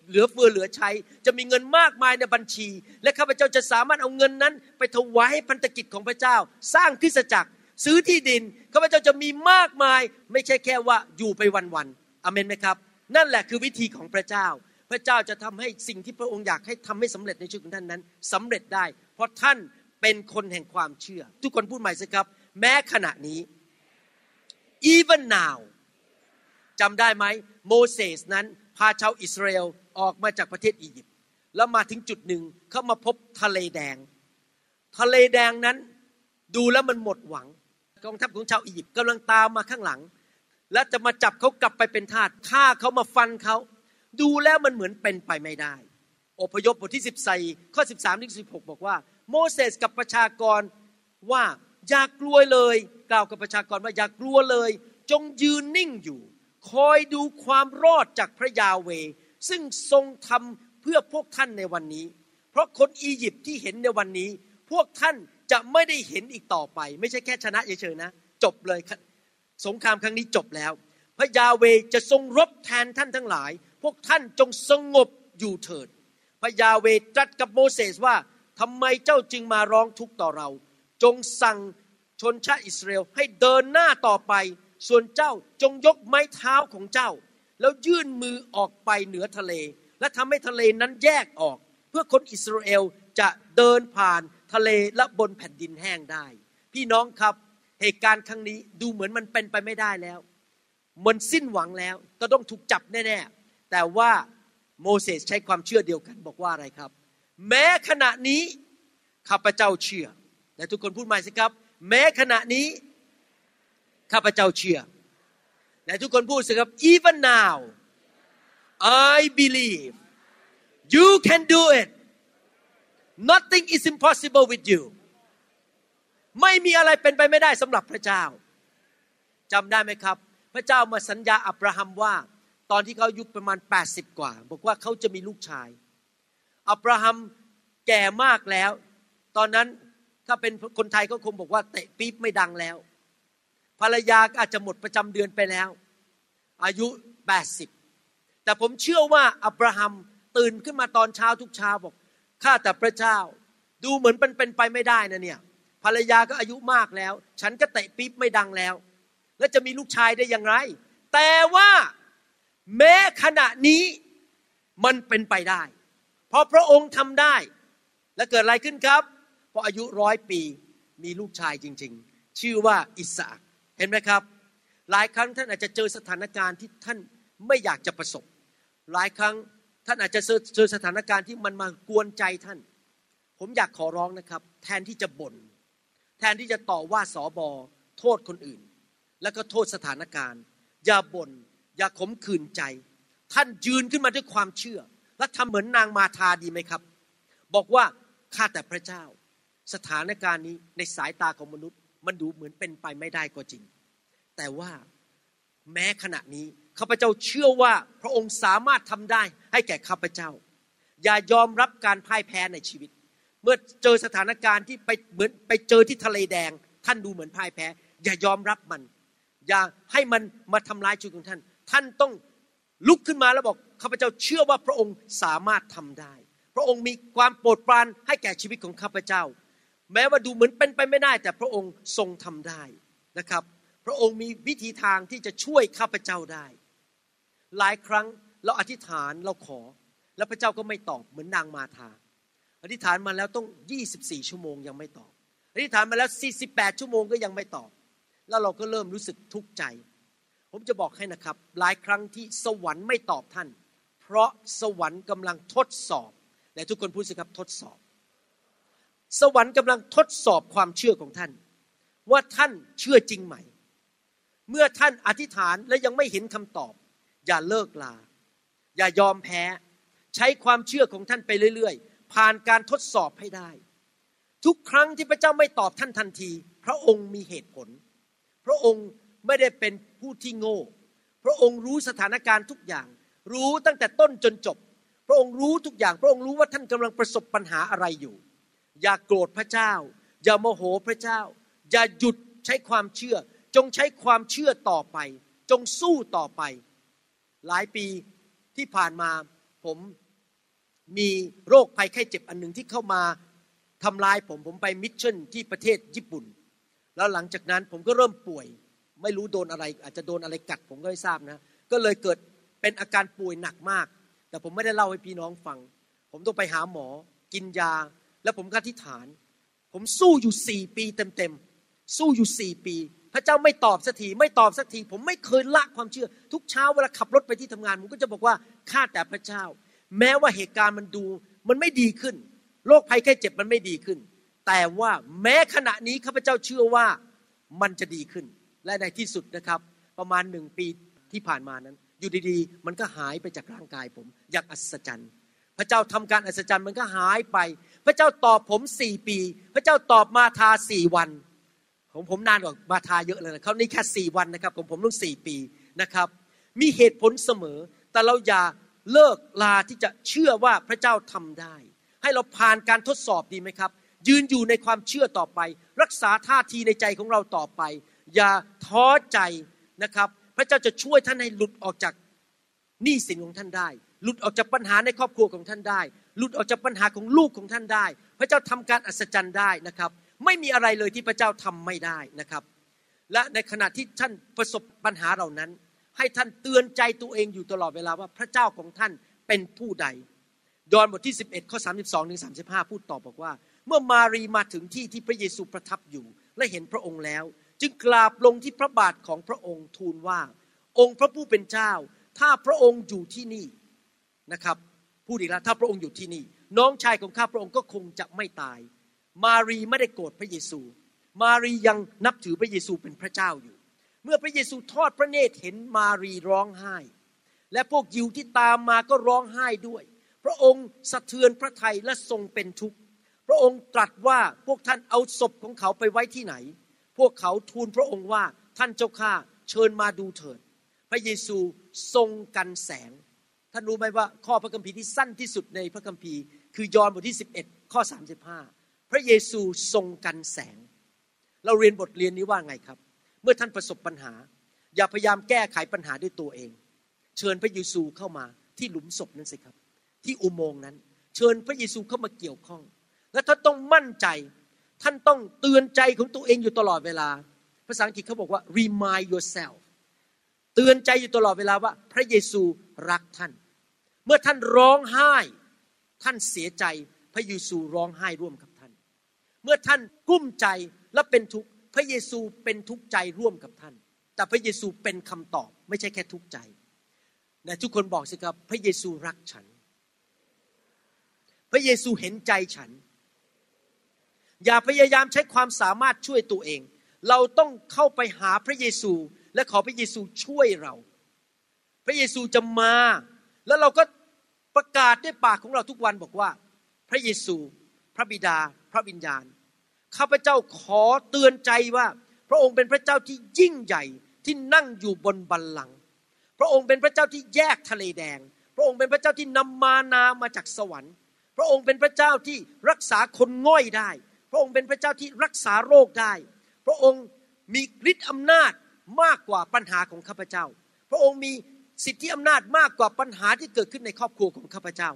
เหลือเฟือเหลือใช้ จะมีเงินมากมายในบัญชี และข้าพเจ้าจะสามารถเอาเงินนั้น ไปถวายให้พันธกิจของพระเจ้า สร้างคริสจักรซื้อที่ดินข้าพเจ้าจะมีมากมาย ไม่ใช่แค่ว่าอยู่ไปวันๆอเมนไหมครับ นั่นแหละคือวิธีของพระเจ้า พระเจ้าจะทำให้สิ่งที่พระองค์อยากให้ทำให้สำเร็จในชีวิตของท่านนั้นสำเร็จได้ เพราะท่าน เป็นคนแห่งความเชื่อ ทุกคนพูดใหม่สิครับ แม้ขณะนี้ even now จำได้ไหมโมเสสนั้นพาชาวอิสราเอลออกมาจากประเทศอียิปต์แล้วมาถึงจุดหนึ่งเขามาพบทะเลแดง ทะเลแดงนั้นดูแล้วมันหมดหวังกองทัพของชาวอียิปต์กำลังตามมาข้างหลัง และจะมาจับเขากลับไปเป็นทาสฆ่าเขามาฟันเขา ดูแล้วมันเหมือนเป็นไปไม่ได้ อพยพบทที่14ข้อ 13ถึง16 บอกว่า โมเสสกับประชากรว่าอย่ากลัวเลย กล่าวกับประชากรว่าอย่ากกลัวเลย จงยืนนิ่งอยู่ คอยดูความรอดจากพระยาเว ซึ่งทรงทำเพื่อพวกท่านในวันนี้ เพราะคนอียิปต์ที่เห็นในวันนี้ พวกท่านจะไม่ได้เห็นอีกต่อไป ไม่ใช่แค่ชนะเฉยๆนะ จบเลยสงครามครั้งนี้จบแล้ว พระยาเวจะทรงรบแทนท่านทั้งหลาย พวกท่านจงสงบอยู่เถิด พระยาเวตรัสกับโมเสสว่าทำไมเจ้าจึงมาร้องทุกข์ต่อเรา จงสั่งชนชาติอิสราเอลให้เดินหน้าต่อไป ส่วนเจ้าจงยกไม้เท้าของเจ้า แล้วยื่นมือออกไปเหนือทะเล และทำให้ทะเลนั้นแยกออก เพื่อคนอิสราเอลจะเดินผ่านทะเลและบนแผ่นดินแห้งได้ พี่น้องครับเหตุการณ์ครั้งนี้ดูเหมือนมันเป็นไปไม่ได้แล้ว มันสิ้นหวังแล้วก็ต้องถูกจับแน่ๆแต่ว่า โมเสสใช้ความเชื่อเดียวกันบอกว่าอะไรครับ แม้ขณะนี้ข้าพเจ้าเชื่อและทุกคนพูดใหม่สิครับ แม้ขณะนี้ข้าพเจ้าเชื่อและทุกคนพูดสิครับ even now I believe you can do it nothing is impossible with you ไม่มีอะไรเป็นไปไม่ได้สำหรับพระเจ้าจำได้ไหมครับ พระเจ้ามาสัญญาอับราฮัมว่า ตอนที่เขาอายุประมาณ 80 กว่า บอกว่าเขาจะมีลูกชาย อับราฮัมแก่มากแล้ว ตอนนั้นถ้าเป็นคนไทยก็คงบอกว่าเตะปี๊บไม่ดังแล้ว ภรรยาก็อาจจะหมดประจำเดือนไปแล้ว อายุ 80 แต่ผมเชื่อว่าอับราฮัมตื่นขึ้นมาตอนเช้าทุกเช้าบอกข้าแต่พระเจ้า ดูเหมือนเป็นเป็นไปไม่ได้นะเนี่ยภรรยาก็อายุมากแล้ว ฉันก็เตะปี๊บไม่ดังแล้ว แล้วจะมีลูกชายได้อย่างไร แต่ว่า แม้ขณะนี้มันเป็นไปได้ เพราะพระองค์ทำได้ และเกิดอะไรขึ้นครับ พออายุร้อยปีมีลูกชายจริง ๆ ชื่อว่าอิสอักเห็นไหมครับ หลายครั้งท่านอาจจะเจอสถานการณ์ที่ท่านไม่อยากจะประสบ หลายครั้งท่านอาจจะเจอสถานการณ์ที่มันมากวนใจท่าน ผมอยากขอร้องนะครับ แทนที่จะบน่นแทนที่จะต่อว่าสอบอโทษคนอื่น แล้วก็โทษสถานการณ์ อย่าบน่น อย่าขมขื่นใจ ท่านยืนขึ้นมาด้วยความเชื่อ และทำเหมือนนางมาทาดีไหมครับ บอกว่าข้าแต่พระเจ้า สถานการณ์นี้ในสายตาของมนุษย์ มันดูเหมือนเป็นไปไม่ได้ก็จริง แต่ว่าแม้ขณะนี้ข้าพเจ้าเชื่อว่าพระองค์สามารถทำได้ให้แก่ข้าพเจ้า อย่ายอมรับการพ่ายแพ้ในชีวิต เมื่อเจอสถานการณ์ที่ไปเหมือนไปเจอที่ทะเลแดง ท่านดูเหมือนพ่ายแพ้ อย่ายอมรับมัน อย่าให้มันมาทำลายชีวิตของท่าน ท่านต้องลุกขึ้นมาแล้วบอกข้าพเจ้าเชื่อว่าพระองค์สามารถทำได้ พระองค์มีความโปรดปรานให้แก่ชีวิตของข้าพเจ้า แม้ว่าดูเหมือนเป็นไปไม่ได้ แต่พระองค์ทรงทำได้นะครับ พระองค์มีวิธีทางที่จะช่วยข้าพเจ้าได้ หลายครั้งเราอธิษฐานเราขอ แล้วพระเจ้าก็ไม่ตอบเหมือนนางมาธาอธิษฐานมาแล้วต้อง 24 ชั่วโมงยังไม่ตอบ อธิษฐานมาแล้ว 48 ชั่วโมงก็ยังไม่ตอบ แล้วเราก็เริ่มรู้สึกทุกข์ใจ ผมจะบอกให้นะครับ หลายครั้งที่สวรรค์ไม่ตอบท่าน เพราะสวรรค์กำลังทดสอบและทุกคนพูดสิครับทดสอบ สวรรค์กำลังทดสอบความเชื่อของท่าน ว่าท่านเชื่อจริงไหม เมื่อท่านอธิษฐานและยังไม่เห็นคำตอบ อย่าเลิกลา อย่ายอมแพ้ ใช้ความเชื่อของท่านไปเรื่อยๆ ผ่านการทดสอบให้ได้ ทุกครั้งที่พระเจ้าไม่ตอบท่านทันที พระองค์มีเหตุผล พระองค์ ไม่ได้เป็นผู้ที่โง่ พระองค์รู้สถานการณ์ทุกอย่าง รู้ตั้งแต่ต้นจนจบ พระองค์รู้ทุกอย่าง พระองค์รู้ว่าท่านกำลังประสบปัญหาอะไรอยู่ อย่าโกรธพระเจ้า อย่าโมโหพระเจ้า อย่าหยุดใช้ความเชื่อ จงใช้ความเชื่อต่อไป จงสู้ต่อไป หลายปีที่ผ่านมาผมมีโรคภัยไข้เจ็บอันหนึ่งที่เข้ามาทำลายผมผมไปมิชชั่นที่ประเทศญี่ปุ่น แล้วหลังจากนั้นผมก็เริ่มป่วย ไม่รู้โดนอะไร อาจจะโดนอะไรกัดผมก็ไม่ทราบนะ ก็เลยเกิดเป็นอาการป่วยหนักมาก แต่ผมไม่ได้เล่าให้พี่น้องฟัง ผมต้องไปหาหมอ กินยา แล้วผมก็อธิษฐาน ผมสู้อยู่สี่ปีเต็มๆสู้อยู่สี่ปี พระเจ้าไม่ตอบสักทีไม่ตอบสักที ผมไม่เคยละความเชื่อ ทุกเช้าเวลาขับรถไปที่ทำงาน ผมก็จะบอกว่าข้าแต่พระเจ้า แม้ว่าเหตุการณ์มันดูมันไม่ดีขึ้นโรคภัยแค่เจ็บมันไม่ดีขึ้น แต่ว่าแม้ขณะนี้ข้าพเจ้าเชื่อว่ามันจะดีขึ้น และในที่สุดนะครับ ประมาณหนึ่งปีที่ผ่านมานั้น อยู่ดีๆ มันก็หายไปจากร่างกายผม อย่างอัศจรรย์ พระเจ้าทำการอัศจรรย์มันก็หายไป พระเจ้าตอบผมสี่ปี พระเจ้าตอบมาทาสี่วันของผมนานกว่ามาทาเยอะเลยนะเขานี่แค่สี่วันนะครับของผมต้องสี่ปีนะครับ มีเหตุผลเสมอ แต่เราอย่าเลิกลาที่จะเชื่อว่าพระเจ้าทำได้ ให้เราผ่านการทดสอบดีไหมครับ ยืนอยู่ในความเชื่อต่อไป รักษาท่าทีในใจของเราต่อไป อย่าท้อใจนะครับ พระเจ้าจะช่วยท่านให้หลุดออกจากหนี้สินของท่านได้ หลุดออกจากปัญหาในครอบครัวของท่านได้ หลุดออกจากปัญหาของลูกของท่านได้ พระเจ้าทำการอัศจรรย์ได้นะครับ ไม่มีอะไรเลยที่พระเจ้าทำไม่ได้นะครับ และในขณะที่ท่านประสบปัญหาเหล่านั้น ให้ท่านเตือนใจตัวเองอยู่ตลอดเวลาว่าพระเจ้าของท่านเป็นผู้ใดยอห์นบทที่ 11ข้อ32ถึง35 พูดตอบบอกว่า เมื่อมารีมาถึงที่ที่พระเยซูประทับอยู่ และเห็นพระองค์แล้วจึงกราบลงที่พระบาทของพระองค์ทูลว่า องค์พระผู้เป็นเจ้า ถ้าพระองค์อยู่ที่นี่นะครับพูดอีกแล้วถ้าพระองค์อยู่ที่นี่ น้องชายของข้าพระองค์ก็คงจะไม่ตาย มารีไม่ได้โกรธพระเยซู มารียังนับถือพระเยซูเป็นพระเจ้าอยู่ เมื่อพระเยซูทอดพระเนตรเห็นมารีร้องไห้ และพวกยิวที่ตามมาก็ร้องไห้ด้วย พระองค์สะเทือนพระทัยและทรงเป็นทุกข์พระองค์ตรัสว่าพวกท่านเอาศพของเขาไปไว้ที่ไหน พวกเขาทูลพระองค์ว่าท่านเจ้าข้าเชิญมาดูเถิด พระเยซูทรงกันแสง ท่านรู้ไหมว่าข้อพระคัมภีร์ที่สั้นที่สุดในพระคัมภีร์ คือยอห์นบทที่ 11 ข้อ 35 พระเยซูทรงกันแสง เราเรียนบทเรียนนี้ว่าไงครับ เมื่อท่านประสบปัญหา อย่าพยายามแก้ไขปัญหาด้วยตัวเอง เชิญพระเยซูเข้ามาที่หลุมศพนั้นสิครับ ที่อุโมงค์นั้น เชิญพระเยซูเข้ามาเกี่ยวข้อง และท่านต้องมั่นใจ ท่านต้องเตือนใจของตัวเองอยู่ตลอดเวลา ภาษาอังกฤษเขาบอกว่า remind yourself เตือนใจอยู่ตลอดเวลาว่า พระเยซูรักท่าน เมื่อท่านร้องไห้ ท่านเสียใจ พระเยซูร้องไห้ร่วมกับท่าน เมื่อท่านกุ้มใจและเป็นทุกข์ พระเยซูเป็นทุกข์ใจร่วมกับท่าน แต่พระเยซูเป็นคำตอบ ไม่ใช่แค่ทุกข์ใจนะทุกคนบอกสิครับ พระเยซูรักฉัน พระเยซูเห็นใจฉัน อย่าพยายามใช้ความสามารถช่วยตัวเอง เราต้องเข้าไปหาพระเยซู และขอพระเยซูช่วยเรา พระเยซูจะมา แล้วเราก็ประกาศด้วยปากของเราทุกวันบอกว่า พระเยซู พระบิดา พระวิญญาณ ข้าพเจ้าขอเตือนใจว่า พระองค์เป็นพระเจ้าที่ยิ่งใหญ่ที่นั่งอยู่บนบัลลังก์พระองค์เป็นพระเจ้าที่แยกทะเลแดง พระองค์เป็นพระเจ้าที่นำมานามาจากสวรรค์ พระองค์เป็นพระเจ้าที่รักษาคนง่อยได้ พระองค์เป็นพระเจ้าที่รักษาโรคได้ พระองค์มีฤทธิ์อำนาจมากกว่าปัญหาของข้าพเจ้า พระองค์มีสิทธิอำนาจมากกว่าปัญหาที่เกิดขึ้นในครอบครัวของข้าพเจ้า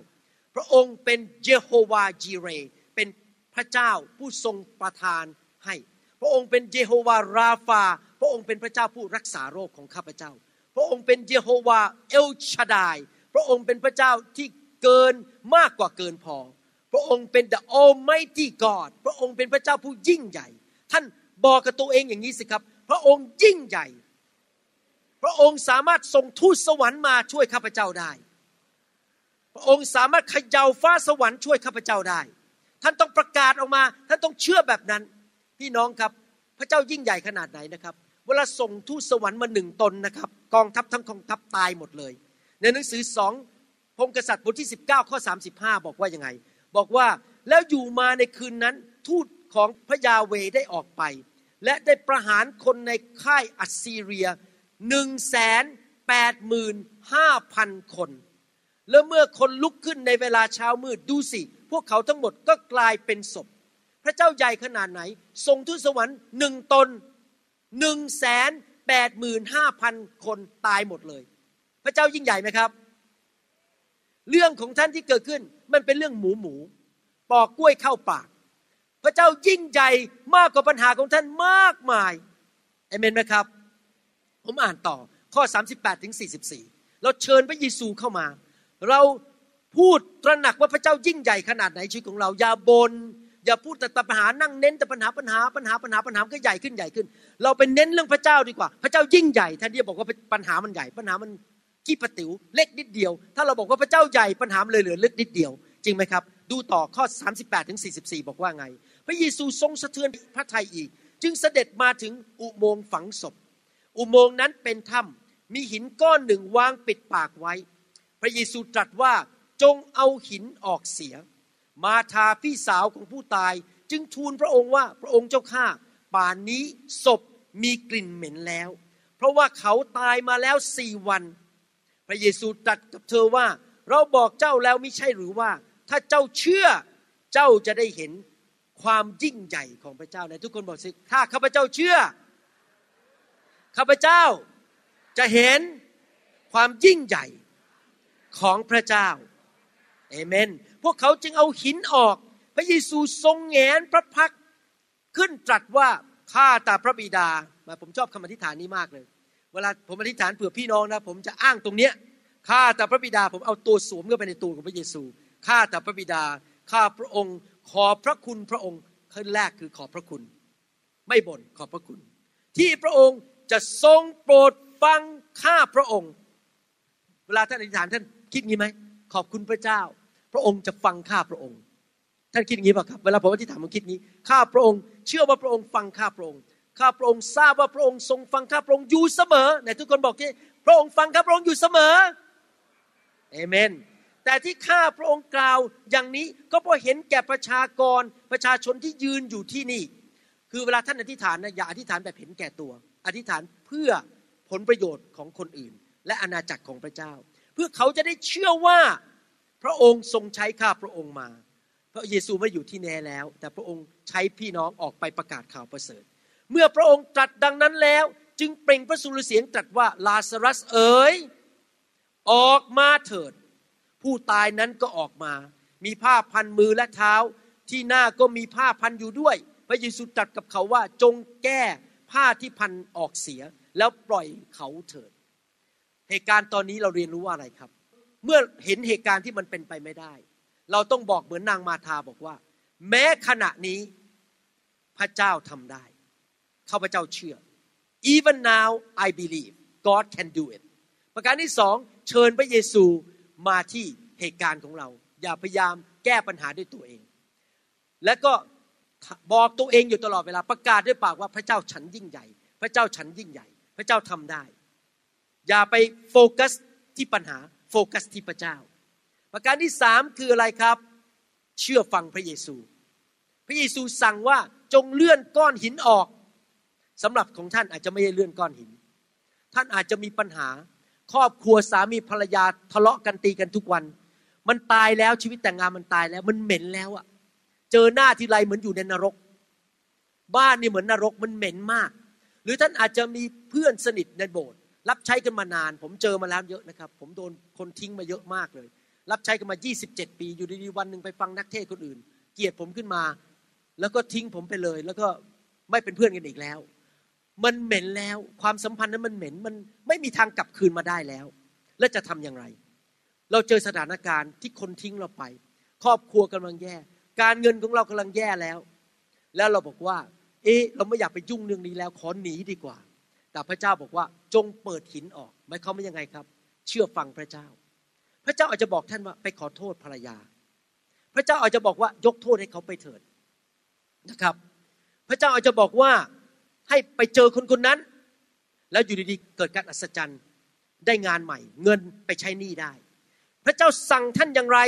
พระองค์เป็นเยโฮวาจีเร เป็นพระเจ้าผู้ทรงประทานให้ พระองค์เป็นเยโฮวาราฟา พระองค์เป็นพระเจ้าผู้รักษาโรคของข้าพเจ้า พระองค์เป็นเยโฮวาเอลชาดาย พระองค์เป็นพระเจ้าที่เกินมากกว่าเกินพอ ระองค์เป็น the Almighty God พระองค์เป็นพระเจ้าผู้ยิ่งใหญ่ ท่านบอกกับตัวเองอย่างนี้สิครับ พระองค์ยิ่งใหญ่ พระองค์สามารถส่งทูตสวรรค์มาช่วยข้าพเจ้าได้ พระองค์สามารถขย่าฟ้าสวรรค์ช่วยข้าพเจ้าได้ ท่านต้องประกาศออกมา ท่านต้องเชื่อแบบนั้น พี่น้องครับ พระเจ้ายิ่งใหญ่ขนาดไหนนะครับ เวลาส่งทูตสวรรค์มาหนึ่งตนนะครับ กองทัพทั้งกองทัพตายหมดเลย ในหนังสือสองพงกษัตริย์บทที่ 19ข้อ35 บอกว่ายังไง บอกว่าแล้วอยู่มาในคืนนั้น ทูตของพระยาเวได้ออกไป และได้ประหารคนในค่ายอัสซีเรียหนึ่งแสน85,000คน แล้วเมื่อคนลุกขึ้นในเวลาเช้ามืดดูสิ พวกเขาทั้งหมดก็กลายเป็นศพ พระเจ้าใหญ่ขนาดไหนทรงทูตสวรรค์หนึ่งตนหนึ่งแสนแปดหมื่นห้าพันคนตายหมดเลย พระเจ้ายิ่งใหญ่ไหมครับ เรื่องของท่านที่เกิดขึ้น มันเป็นเรื่องหมูหมูปอกกล้วยเข้าปาก พระเจ้ายิ่งใหญ่มากกว่าปัญหาของท่านมากมายเอเมนไหมครับ ผมอ่านต่อข้อ 38ถึง44 เราเชิญพระเยซูเข้ามา เราพูดตระหนักว่าพระเจ้ายิ่งใหญ่ขนาดไหนชีวิตของเราอย่าบนอย่าพูดแต่ปัญหานั่งเน้นแต่ปัญหาปัญหาปัญหาปัญหาปัญหาก็ใหญ่ขึ้นใหญ่ขึ้น เราไปเน้นเรื่องพระเจ้าดีกว่า พระเจ้ายิ่งใหญ่แทนที่บอกว่าปัญหามันใหญ่ปัญหามัน ขี้ประติ๋วเล็กนิดเดียว ถ้าเราบอกว่าพระเจ้าใหญ่ปัญหาเลยเหลือเล็กนิดเดียว จริงไหมครับ ดูต่อข้อ 38ถึง44 บอกว่าไง พระเยซูทรงสะเทือนพระทัยอีก จึงเสด็จมาถึงอุโมงค์ฝังศพ อุโมงค์นั้นเป็นถ้ำมีหินก้อนหนึ่งวางปิดปากไว้ พระเยซูตรัสว่าจงเอาหินออกเสีย มาทาพี่สาวของผู้ตาย จึงทูลพระองค์ว่าพระองค์เจ้าข้าป่านนี้ศพมีกลิ่นเหม็นแล้ว เพราะว่าเขาตายมาแล้วสี่วัน พระเยซูตรัสกับเธอว่า เราบอกเจ้าแล้วไม่ใช่หรือว่า ถ้าเจ้าเชื่อเจ้าจะได้เห็นความยิ่งใหญ่ของพระเจ้าในทุกคนบอกสิถ้าข้าพเจ้าเชื่อข้าพเจ้าจะเห็นความยิ่งใหญ่ของพระเจ้าเอเมน พวกเขาจึงเอาหินออก พระเยซูทรงแงนพระพักขึ้นตรัสว่าข้าแต่พระบิดามาผมชอบคำอธิษฐานนี้มากเลย เวลาผมอธิษฐานเผื่อพี่น้องนะ ผมจะอ้างตรงเนี้ยข้าแต่พระบิดาผมเอาตัวสวมเข้าไปในตัวของพระเยซูข้าแต่พระบิดาข้าพระองค์ขอพระคุณพระองค์ขั้นแรกคือขอบพระคุณ ไม่บ่นขอบพระคุณ ที่พระองค์จะทรงโปรดฟังข้าพระองค์ เวลาท่านอธิษฐานท่านคิดงี้ไหมขอบคุณพระเจ้า พระองค์จะฟังข้าพระองค์ ท่านคิดงี้ป่ะครับเวลาผมอธิษฐานผมคิดงี้ข้าพระองค์ เชื่อว่าพระองค์ฟังข้าพระองค์ ข้าพระองค์ทราบว่าพระองค์ทรงฟังข้าพระองค์อยู่เสมอไหนทุกคนบอกที่พระองค์ฟังข้าพระองค์อยู่เสมอเอเมน แต่ที่ข้าพระองค์กล่าวอย่างนี้ก็เพราะเห็นแก่ประชากรประชาชนที่ยืนอยู่ที่นี่ คือเวลาท่านอธิษฐานนะอย่าอธิษฐานแบบเห็นแก่ตัว อธิษฐานเพื่อผลประโยชน์ของคนอื่น และอาณาจักรของพระเจ้า เพื่อเขาจะได้เชื่อว่าพระองค์ทรงใช้ข้าพระองค์มา พระเยซูไม่อยู่ที่แน่แล้ว แต่พระองค์ใช้พี่น้องออกไปประกาศข่าวประเสริฐ เมื่อพระองค์ตรัสดังนั้นแล้ว จึงเปล่งพระสุรเสียงตรัสว่าลาซารัสเอ๋ยออกมาเถิด ผู้ตายนั้นก็ออกมา มีผ้าพันมือและเท้า ที่หน้าก็มีผ้าพันอยู่ด้วย พระเยซูตรัสกับเขาว่าจงแก้ผ้าที่พันออกเสีย แล้วปล่อยเขาเถิด เหตุการณ์ตอนนี้เราเรียนรู้ว่าอะไรครับ เมื่อเห็นเหตุการณ์ที่มันเป็นไปไม่ได้ เราต้องบอกเหมือนนางมาธาบอกว่า แม้ขณะนี้พระเจ้าทำได้ ข้าพเจ้าเชื่อ even now I believe God can do it ประการที่สองเชิญพระเยซูมาที่เหตุการณ์ของเรา อย่าพยายามแก้ปัญหาด้วยตัวเอง และก็บอกตัวเองอยู่ตลอดเวลาประกาศด้วยปากว่าพระเจ้าฉันยิ่งใหญ่ พระเจ้าฉันยิ่งใหญ่ พระเจ้าทำได้ อย่าไปโฟกัสที่ปัญหาโฟกัสที่พระเจ้า ประการที่สามคืออะไรครับ เชื่อฟังพระเยซู พระเยซูสั่งว่าจงเลื่อนก้อนหินออก สำหรับของท่านอาจจะไม่ได้เลื่อนก้อนหิน ท่านอาจจะมีปัญหา ครอบครัวสามีภรรยาทะเลาะกันตีกันทุกวัน มันตายแล้วชีวิตแต่งงานมันตายแล้ว มันเหม็นแล้วอะเจอหน้าทีไรเหมือนอยู่ในนรก บ้านนี่เหมือนนรกมันเหม็นมาก หรือท่านอาจจะมีเพื่อนสนิทในโบสถ์รับใช้กันมานาน ผมเจอมาแล้วเยอะนะครับ ผมโดนคนทิ้งมาเยอะมากเลย รับใช้กันมา 27 ปี อยู่ดีๆวันหนึ่งไปฟังนักเทศคนอื่น เกลียดผมขึ้นมา แล้วก็ทิ้งผมไปเลย แล้วก็ไม่เป็นเพื่อนกันอีกแล้ว มันเหม็นแล้ว ความสัมพันธ์นั้นมันเหม็นมันไม่มีทางกลับคืนมาได้แล้ว แล้วจะทำอย่างไร เราเจอสถานการณ์ที่คนทิ้งเราไป ครอบครัวกำลังแย่ การเงินของเรากำลังแย่แล้ว แล้วเราบอกว่า เอ๊ะเราไม่อยากไปยุ่งเรื่องนี้แล้วขอหนีดีกว่า แต่พระเจ้าบอกว่าจงเปิดหินออกหมายความว่ายังไงครับ เชื่อฟังพระเจ้า พระเจ้าอาจจะบอกท่านว่าไปขอโทษภรรยา พระเจ้าอาจจะบอกว่ายกโทษให้เขาไปเถิดนะครับ พระเจ้าอาจจะบอกว่า ให้ไปเจอคนคนนั้น แล้วอยู่ดีๆเกิดการอัศจรรย์ได้งานใหม่ เงินไปใช้หนี้ได้ พระเจ้าสั่งท่านอย่างไร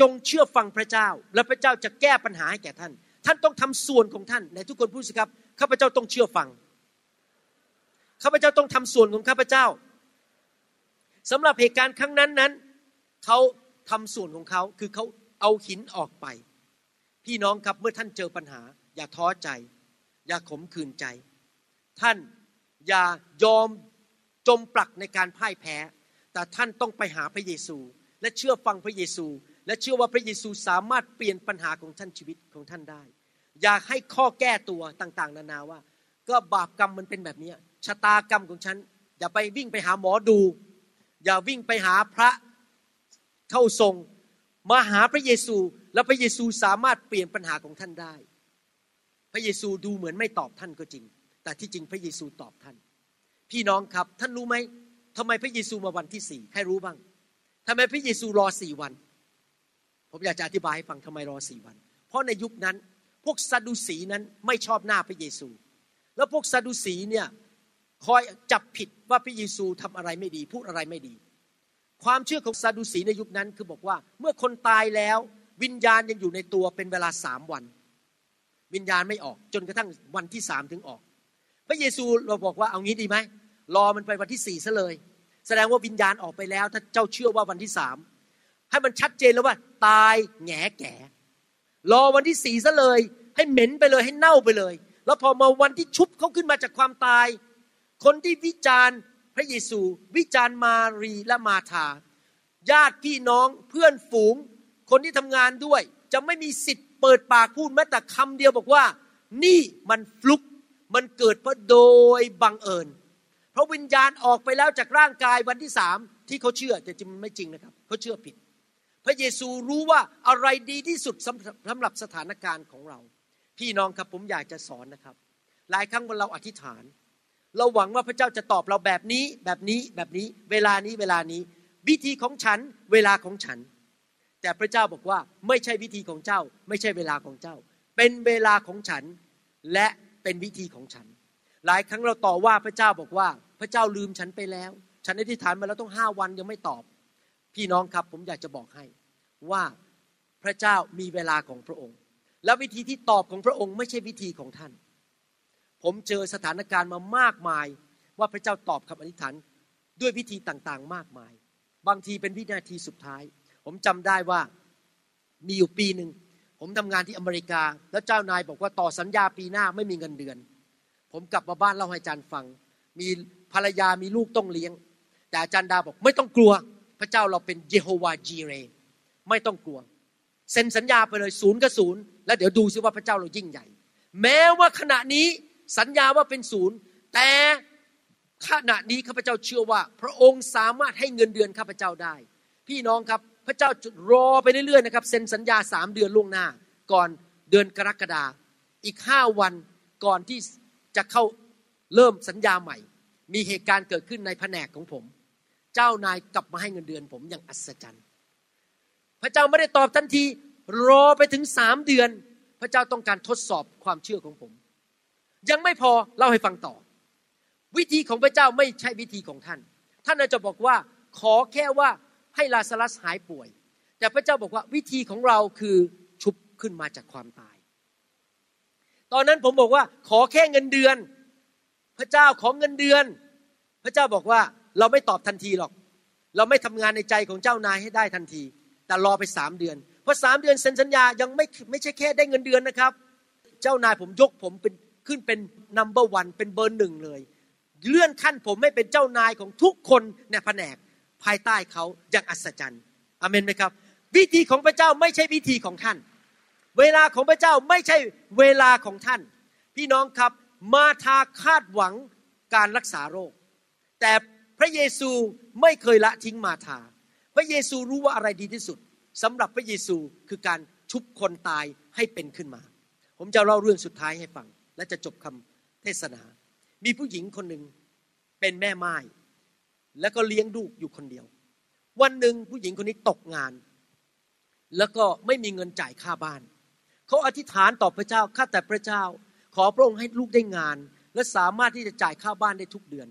จงเชื่อฟังพระเจ้า และพระเจ้าจะแก้ปัญหาให้แก่ท่าน ท่านต้องทำส่วนของท่านในทุกคนพูดสิครับข้าพเจ้าต้องเชื่อฟังข้าพเจ้าต้องทำส่วนของข้าพเจ้าสำหรับเหตุการณ์ครั้งนั้นนั้นเขาทำส่วนของเขาคือเขาเอาหินออกไป พี่น้องครับเมื่อท่านเจอปัญหา อย่าท้อใจ อย่าขมขื่นใจ ท่านอย่ายอมจมปลักในการพ่ายแพ้ แต่ท่านต้องไปหาพระเยซู และเชื่อฟังพระเยซู และเชื่อว่าพระเยซูสามารถเปลี่ยนปัญหาของท่านชีวิตของท่านได้ อยากให้ข้อแก้ตัวต่างๆ นานาว่า ก็บาปกรรมมันเป็นแบบนี้ชะตากรรมของฉัน อย่าไปวิ่งไปหาหมอดู อย่าวิ่งไปหาพระเข้าทรงมาหาพระเยซู แล้วพระเยซูสามารถเปลี่ยนปัญหาของท่านได้ พระเยซูดูเหมือนไม่ตอบท่านก็จริง แต่ที่จริงพระเยซูตอบท่าน พี่น้องครับท่านรู้ไหมทำไมพระเยซูมาวันที่สี่ใครรู้บ้างทำไมพระเยซูรอสี่วัน ผมอยากจะอธิบายให้ฟังทำไมรอสี่วัน เพราะในยุคนั้นพวกซาดูสีนั้นไม่ชอบหน้าพระเยซู แล้วพวกซาดูสีเนี่ยคอยจับผิดว่าพระเยซูทำอะไรไม่ดี พูดอะไรไม่ดี ความเชื่อของซาดูสีในยุคนั้นคือบอกว่าเมื่อคนตายแล้ววิญญาณยังอยู่ในตัวเป็นเวลาสามวัน วิญญาณไม่ออกจนกระทั่งวันที่สามถึงออก พระเยซูเราบอกว่าเอางี้ดีไหมรอมันไปวันที่สี่ซะเลย แสดงว่าวิญญาณออกไปแล้ว ถ้าเจ้าเชื่อว่าวันที่สามให้มันชัดเจนแล้วว่า ตายแง่แก่ รอวันที่สี่ซะเลย ให้เหม็นไปเลยให้เน่าไปเลย แล้วพอมาวันที่ชุบเขาขึ้นมาจากความตาย คนที่วิจารณ์พระเยซู วิจารณ์มารีและมาธาญาติพี่น้องเพื่อนฝูง คนที่ทำงานด้วย จะไม่มีสิทธิ์เปิดปากพูดแม้แต่คำเดียวบอกว่า นี่มันฟลุก มันเกิดเพราะโดยบังเอิญ เพราะวิญญาณออกไปแล้วจากร่างกายวันที่สามที่เขาเชื่อแต่จริงมันไม่จริงนะครับเขาเชื่อผิด พระเยซูรู้ว่าอะไรดีที่สุดสำหรับสถานการณ์ของเรา พี่น้องครับผมอยากจะสอนนะครับ หลายครั้งเวลาเราอธิษฐาน เราหวังว่าพระเจ้าจะตอบเราแบบนี้แบบนี้แบบนี้ เวลานี้เวลานี้ วิธีของฉันเวลาของฉัน แต่พระเจ้าบอกว่าไม่ใช่วิธีของเจ้า ไม่ใช่เวลาของเจ้า เป็นเวลาของฉันและ เป็นวิธีของฉัน หลายครั้งเราต่อว่าพระเจ้าบอกว่า พระเจ้าลืมฉันไปแล้ว ฉันอธิษฐานมาแล้วต้องห้าวันยังไม่ตอบ พี่น้องครับผมอยากจะบอกให้ว่าพระเจ้ามีเวลาของพระองค์ และวิธีที่ตอบของพระองค์ไม่ใช่วิธีของท่าน ผมเจอสถานการณ์มามากมาย ว่าพระเจ้าตอบคำอธิษฐานด้วยวิธีต่างๆ มากมาย บางทีเป็นวินาทีสุดท้าย ผมจำได้ว่ามีอยู่ปีหนึ่ง ผมทำงานที่อเมริกา แล้วเจ้านายบอกว่าต่อสัญญาปีหน้าไม่มีเงินเดือน ผมกลับมาบ้านเล่าให้อาจารย์ฟัง มีภรรยามีลูกต้องเลี้ยง แต่อาจารย์ดาบอกไม่ต้องกลัว พระเจ้าเราเป็นเยโฮวาจีเร ไม่ต้องกลัวเซ็นสัญญาไปเลยศูนย์กับศูนย์แล้วเดี๋ยวดูซิว่าพระเจ้าเรายิ่งใหญ่ แม้ว่าขณะนี้สัญญาว่าเป็นศูนย์แต่ขณะนี้ข้าพเจ้าเชื่อว่า พระองค์สามารถให้เงินเดือนข้าพเจ้าได้ พี่น้องครับ พระเจ้าจุดรอไปเรื่อยๆนะครับเซ็นสัญญาสามเดือนล่วงหน้า ก่อนเดือนกรกฎาอีกห้าวันก่อนที่จะเข้าเริ่มสัญญาใหม่ มีเหตุการณ์เกิดขึ้นในแผนกของผม เจ้านายกลับมาให้เงินเดือนผมอย่างอัศจรรย์ พระเจ้าไม่ได้ตอบทันที รอไปถึงสามเดือน พระเจ้าต้องการทดสอบความเชื่อของผม ยังไม่พอเล่าให้ฟังต่อ วิธีของพระเจ้าไม่ใช่วิธีของท่าน ท่านอาจจะบอกว่า ขอแค่ว่า ให้ลาซารัสหายป่วย แต่พระเจ้าบอกว่าวิธีของเราคือชุบขึ้นมาจากความตาย ตอนนั้นผมบอกว่าขอแค่เงินเดือน พระเจ้าขอเงินเดือน พระเจ้าบอกว่าเราไม่ตอบทันทีหรอก เราไม่ทำงานในใจของเจ้านายให้ได้ทันที แต่รอไปสามเดือนเพราะสามเดือนเซ็นสัญญายังไม่ไม่ใช่แค่ได้เงินเดือนนะครับ เจ้านายผมยกผมเป็นขึ้นเป็นนัมเบอร์วันเป็นเบอร์หนึ่งเลย เลื่อนขั้นผมไม่เป็นเจ้านายของทุกคนในแผนก ภายใต้เขาอย่างอัศจรรย์อเมนไหมครับ วิธีของพระเจ้าไม่ใช่วิธีของท่าน เวลาของพระเจ้าไม่ใช่เวลาของท่าน พี่น้องครับมาทาคาดหวังการรักษาโรค แต่พระเยซูไม่เคยละทิ้งมาทา พระเยซูรู้ว่าอะไรดีที่สุดสำหรับพระเยซูคือการชุบคนตายให้เป็นขึ้นมา ผมจะเล่าเรื่องสุดท้ายให้ฟัง และจะจบคำเทศนา มีผู้หญิงคนหนึ่งเป็นแม่ไม้ แล้วก็เลี้ยงลูกอยู่คนเดียว วันหนึ่งผู้หญิงคนนี้ตกงาน แล้วก็ไม่มีเงินจ่ายค่าบ้าน เขาอธิษฐานต่อพระเจ้าข้าแต่พระเจ้า ขอพระองค์ให้ลูกได้งาน และสามารถที่จะจ่ายค่าบ้านได้ทุกเดือน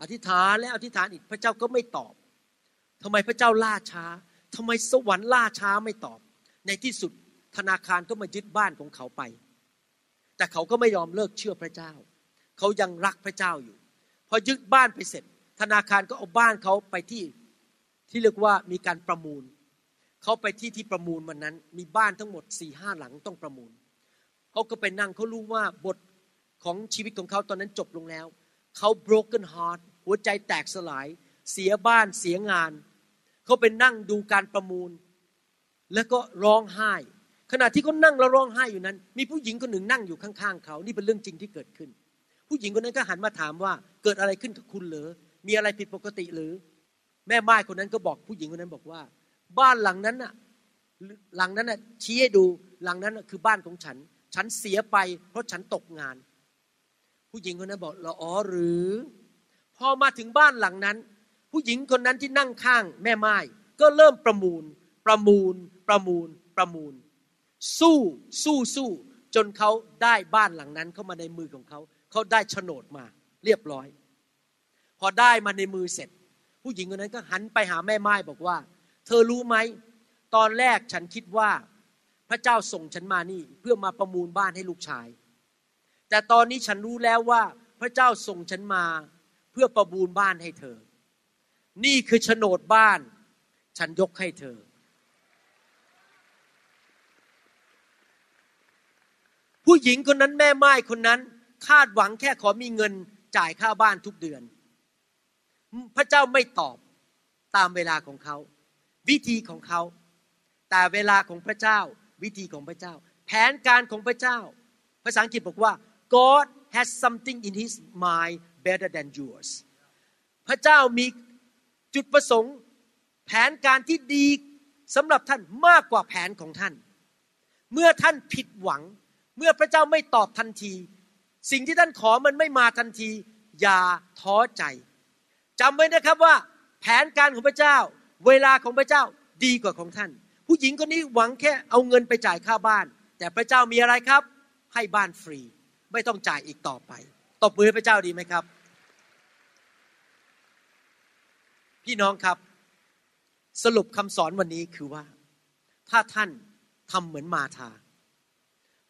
อธิษฐานและอธิษฐานอีกพระเจ้าก็ไม่ตอบทำไมพระเจ้าล่าช้าทำไมสวรรค์ล่าช้าไม่ตอบ ในที่สุดธนาคารก็มายึดบ้านของเขาไป แต่เขาก็ไม่ยอมเลิกเชื่อพระเจ้า เขายังรักพระเจ้าอยู่ พอยึดบ้านไปเสร็จ ธนาคารก็เอาบ้านเขาไปที่ที่เรียกว่ามีการประมูล เขาไปที่ที่ประมูลวันนั้น มีบ้านทั้งหมดสี่ห้าหลังต้องประมูล เขาก็ไปนั่งเขารู้ว่าบทของชีวิตของเขาตอนนั้นจบลงแล้ว เขา broken heart หัวใจแตกสลาย เสียบ้านเสียงาน เขาไปนั่งดูการประมูล แล้วก็ร้องไห้ ขณะที่เขานั่งแล้วร้องไห้อยู่นั้น มีผู้หญิงคนหนึ่งนั่งอยู่ข้างๆเขา นี่เป็นเรื่องจริงที่เกิดขึ้น ผู้หญิงคนนั้นก็หันมาถามว่าเกิดอะไรขึ้นกับคุณเหรอ มีอะไรผิดปกติหรือ แม่ไม้คนนั้นก็บอกผู้หญิงคนนั้นบอกว่า บ้านหลังนั้นน่ะหลังนั้นน่ะชี้ให้ดูหลังนั้นน่ะคือบ้านของฉัน ฉันเสียไป เพราะฉันตกงาน ผู้หญิงคนนั้นบอกเราอ๋อหรือ พอมาถึงบ้านหลังนั้น ผู้หญิงคนนั้นที่นั่งข้าง แม่ไม้ก็เริ่มประมูล ประมูล ประมูล ประมูล สู้สู้สู้จนเขาได้บ้านหลังนั้นเข้ามาในมือของเขา เขาได้โฉนดมา เรียบร้อย พอได้มาในมือเสร็จ ผู้หญิงคนนั้นก็หันไปหาแม่ไม้บอกว่า เธอรู้ไหม ตอนแรกฉันคิดว่าพระเจ้าส่งฉันมานี่ เพื่อมาประมูลบ้านให้ลูกชาย แต่ตอนนี้ฉันรู้แล้วว่าพระเจ้าส่งฉันมาเพื่อประมูลบ้านให้เธอ นี่คือโฉนดบ้าน ฉันยกให้เธอ ผู้หญิงคนนั้นแม่ไม้คนนั้นคาดหวังแค่ขอมีเงินจ่ายค่าบ้านทุกเดือน พระเจ้าไม่ตอบตามเวลาของเขา วิธีของเขา แต่เวลาของพระเจ้า วิธีของพระเจ้า แผนการของพระเจ้า ภาษาอังกฤษบอกว่า God has something in His mind better than yours พระเจ้ามีจุดประสงค์ แผนการที่ดีสำหรับท่านมากกว่าแผนของท่าน เมื่อท่านผิดหวัง เมื่อพระเจ้าไม่ตอบทันที สิ่งที่ท่านขอมันไม่มาทันที อย่าท้อใจ จำไว้นะครับว่าแผนการของพระเจ้า เวลาของพระเจ้าดีกว่าของท่าน ผู้หญิงคนนี้หวังแค่เอาเงินไปจ่ายค่าบ้าน แต่พระเจ้ามีอะไรครับ ให้บ้านฟรี ไม่ต้องจ่ายอีกต่อไปตบมือให้พระเจ้าดีไหมครับ พี่น้องครับ สรุปคำสอนวันนี้คือว่า ถ้าท่านทำเหมือนมาธา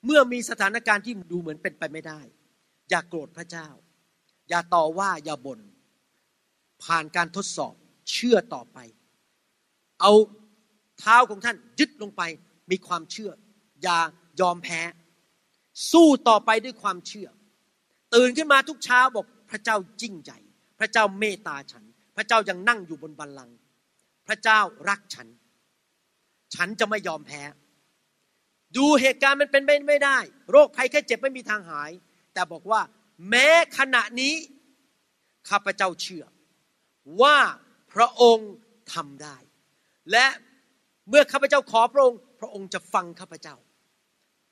เมื่อมีสถานการณ์ที่ดูเหมือนเป็นไปไม่ได้ อย่ากโกรธพระเจ้า อย่าต่อว่าอย่าบน่น ผ่านการทดสอบเชื่อต่อไป เอาเท้าของท่านยึดลงไปมีความเชื่อ อย่ายอมแพ้ สู้ต่อไปด้วยความเชื่อ ตื่นขึ้นมาทุกเช้าบอกพระเจ้ายิ่งใหญ่ พระเจ้าเมตตาฉัน พระเจ้ายังนั่งอยู่บนบัลลังก์พระเจ้ารักฉัน ฉันจะไม่ยอมแพ้ ดูเหตุการณ์มันเป็นไปไม่ได้ โรคภัยแค่เจ็บไม่มีทางหาย แต่บอกว่า แม้ขณะนี้ข้าพเจ้าเชื่อ ว่าพระองค์ทำได้ และเมื่อข้าพเจ้าขอพระองค์ พระองค์จะฟังข้าพเจ้า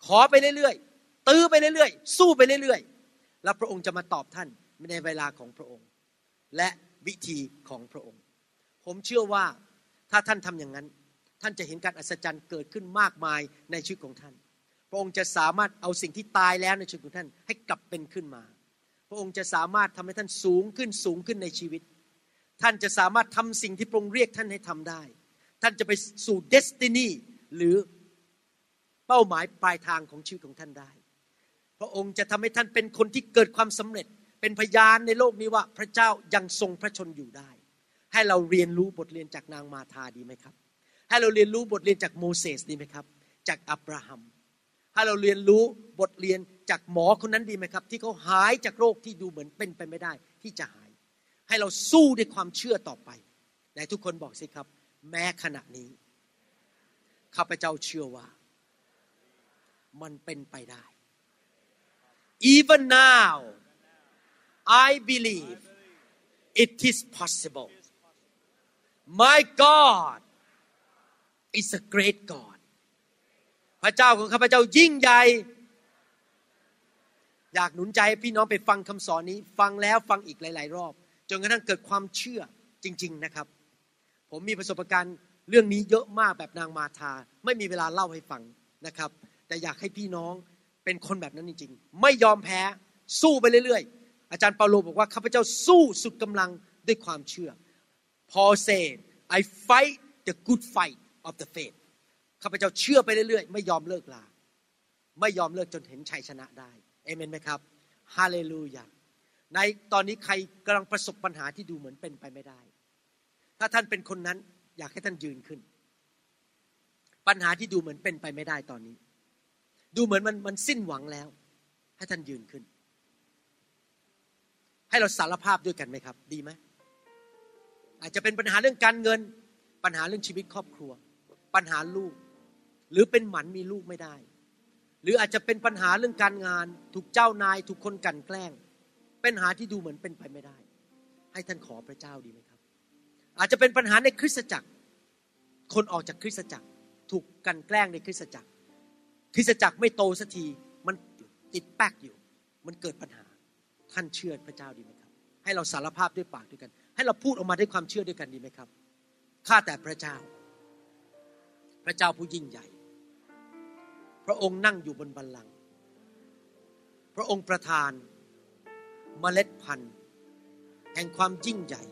ขอไปเรื่อยๆตื้อไปเรื่อยๆ สู้ไปเรื่อยๆ แล้วพระองค์จะมาตอบท่านในเวลาของพระองค์ และวิธีของพระองค์ ผมเชื่อว่าถ้าท่านทำอย่างนั้น ท่านจะเห็นการอัศจรรย์เกิดขึ้นมากมายในชีวิตของท่าน พระองค์จะสามารถเอาสิ่งที่ตายแล้วในชีวิตของท่านให้กลับเป็นขึ้นมา พระองค์จะสามารถทำให้ท่านสูงขึ้นสูงขึ้นในชีวิต ท่านจะสามารถทำสิ่งที่พระองค์เรียกท่านให้ทำได้ ท่านจะไปสู่เดสตินีหรือเป้าหมายปลายทางของชีวิตของท่านได้ พระองค์จะทำให้ท่านเป็นคนที่เกิดความสำเร็จ เป็นพยานในโลกนี้ว่าพระเจ้ายังทรงพระชนอยู่ได้ ให้เราเรียนรู้บทเรียนจากนางมาธาดีไหมครับ ให้เราเรียนรู้บทเรียนจากโมเสสดีไหมครับ จากอับราฮัม ให้เราเรียนรู้บทเรียนจากหมอคนนั้นดีไหมครับ ที่เขาหายจากโรคที่ดูเหมือนเป็นไปไม่ได้ที่จะหาย ให้เราสู้ด้วยความเชื่อต่อไปไหนทุกคนบอกสิครับ แม้ขณะนี้ข้าพเจ้าเชื่อว่า มันเป็นไปได้ even now I believe it is possible my God is a great God พระเจ้าของข้าพเจ้ายิ่งใหญ่อยากหนุนใจให้พี่น้องไปฟังคำสอนนี้ ฟังแล้วฟังอีกหลาย ๆ รอบ จนกระทั่งเกิดความเชื่อจริง ๆนะครับ ผมมีประสบการณ์เรื่องนี้เยอะมากแบบนางมาธาไม่มีเวลาเล่าให้ฟังนะครับ แต่อยากให้พี่น้องเป็นคนแบบนั้นจริง ๆ ไม่ยอมแพ้สู้ไปเรื่อยๆ อาจารย์เปาโลบอกว่าข้าพเจ้าสู้สุดกำลังด้วยความเชื่อ Paul said I fight the good fight of the faith ข้าพเจ้าเชื่อไปเรื่อยๆ ไม่ยอมเลิกลา ไม่ยอมเลิกจนเห็นชัยชนะได้เอเมนไหมครับฮาเลลูยา ในตอนนี้ใครกำลังประสบปัญหาที่ดูเหมือนเป็นไปไม่ได้ ถ้าท่านเป็นคนนั้นอยากให้ท่านยืนขึ้น ปัญหาที่ดูเหมือนเป็นไปไม่ได้ตอนนี้ ดูเหมือนมันมันสิ้นหวังแล้ว ให้ท่านยืนขึ้น ให้เราสารภาพด้วยกันไหมครับ ดีไหมอาจจะเป็นปัญหาเรื่องการเงิน ปัญหาเรื่องชีวิตครอบครัว ปัญหาลูก หรือเป็นหมันมีลูกไม่ได้ หรืออาจจะเป็นปัญหาเรื่องการงาน ถูกเจ้านาย ถูกคนกันแกล้ง ปัญหาที่ดูเหมือนเป็นไปไม่ได้ ให้ท่านขอพระเจ้าดีไหมครับ อาจจะเป็นปัญหาในคริสตจักร คนออกจากคริสตจักร ถูกกันแกล้งในคริสตจักร คริสตจักรไม่โตสักทีมันติดแป๊กอยู่ มันเกิดปัญหาท่านเชื่อพระเจ้าดีไหมครับ ให้เราสารภาพด้วยปากด้วยกัน ให้เราพูดออกมาด้วยความเชื่อด้วยกันดีไหมครับข้าแต่พระเจ้า พระเจ้าผู้ยิ่งใหญ่ พระองค์นั่งอยู่บนบัลลังก์พระองค์ประทาน เมล็ดพันธุ์ แห่งความยิ่งใหญ่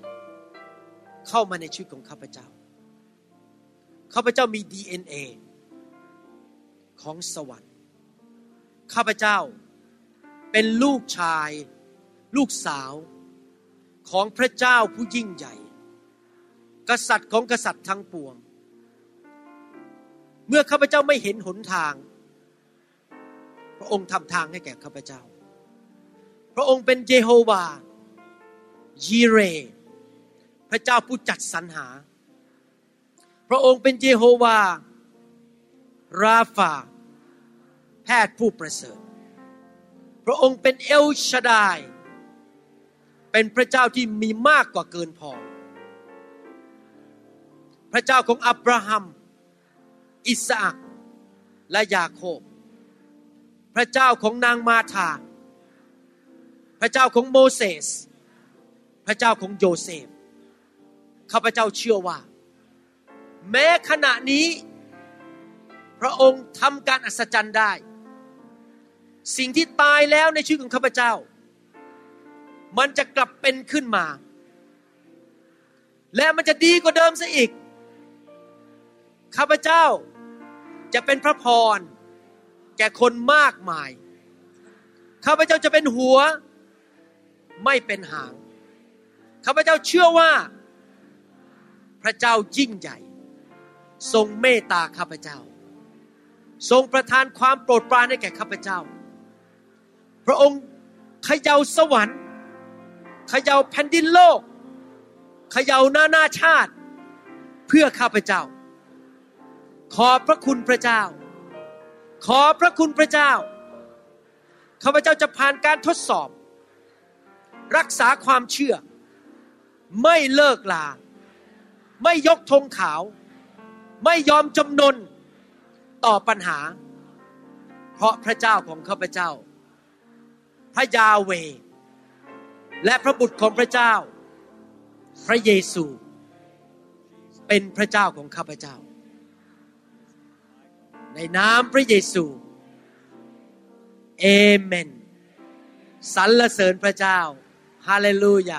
เข้ามาในชีวิตของข้าพเจ้า ข้าพเจ้ามี DNA ของสวรรค์ ข้าพเจ้าเป็นลูกชาย ลูกสาวของพระเจ้าผู้ยิ่งใหญ่ กษัตริย์ของกษัตริย์ทั้งปวง เมื่อข้าพเจ้าไม่เห็นหนทาง พระองค์ทำทางให้แก่ข้าพเจ้า พระองค์เป็นเยโฮวายีเร พระเจ้าผู้จัดสรรหา พระองค์เป็นเยโฮวา ราฟา แพทย์ผู้ประเสริฐ พระองค์เป็นเอลชาดาย เป็นพระเจ้าที่มีมากกว่าเกินพอ พระเจ้าของอับราฮัม อิสอักและยาโคบ พระเจ้าของนางมาธา ระเจ้าของโมเสส พระเจ้าของโยเซฟ ข้าพเจ้าเชื่อว่า แม้ขณะนี้ พระองค์ทำการอัศจรรย์ได้ สิ่งที่ตายแล้วในชีวิตของข้าพเจ้า มันจะกลับเป็นขึ้นมา และมันจะดีกว่าเดิมซะอีก ข้าพเจ้าจะเป็นพระพร แก่คนมากมาย ข้าพเจ้าจะเป็นหัว ไม่เป็นหางข้าพเจ้าเชื่อว่า พระเจ้ายิ่งใหญ่ ทรงเมตตาข้าพเจ้า ทรงประทานความโปรดปรานให้แก่ข้าพเจ้า พระองค์ขย่าสวรรค์ขย่าแผ่นดินโลกขย่านานาชาติ เพื่อข้าพเจ้า ขอพระคุณพระเจ้า ขอพระคุณพระเจ้าข้าพเจ้าจะผ่านการทดสอบ รักษาความเชื่อ ไม่เลิกลา ไม่ยกธงขาว ไม่ยอมจำนนต่อปัญหา เพราะพระเจ้าของข้าพเจ้า พระยาเว และพระบุตรของพระเจ้า พระเยซู เป็นพระเจ้าของข้าพเจ้า ในนามพระเยซูเอเมนสรรเสริญพระเจ้า ฮาเลลูยา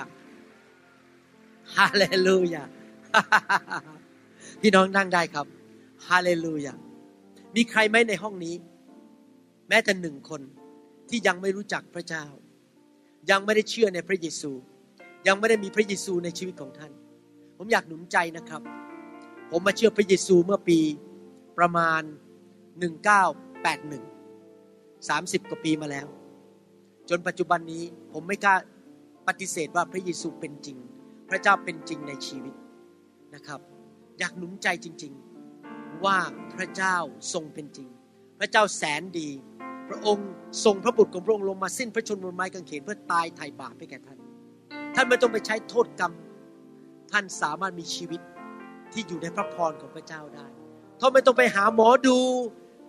ฮาเลลูยาพี่น้องนั่งได้ครับฮาเลลูยามีใครไหมในห้องนี้ แม้แต่หนึ่งคนที่ยังไม่รู้จักพระเจ้า ยังไม่ได้เชื่อในพระเยซู ยังไม่ได้มีพระเยซูในชีวิตของท่าน ผมอยากหนุนใจนะครับ ผมมาเชื่อพระเยซูเมื่อปีประมาณ 1981 30 กว่าปีมาแล้ว จนปัจจุบันนี้ผมไม่กล้า ปฏิเสธว่าพระเยซูเป็นจริง พระเจ้าเป็นจริงในชีวิตนะครับ อยากหนุนใจจริง ๆ ว่าพระเจ้าทรงเป็นจริง พระเจ้าแสนดี พระองค์ทรงพระบุตรของพระองค์ลงมาสิ้นพระชนม์บนไม้กางเขนเพื่อตายไถ่บาปให้แก่ท่าน ท่านไม่ต้องไปใช้โทษกรรม ท่านสามารถมีชีวิตที่อยู่ในพระพรของพระเจ้าได้ท่านไม่ต้องไปหาหมอดู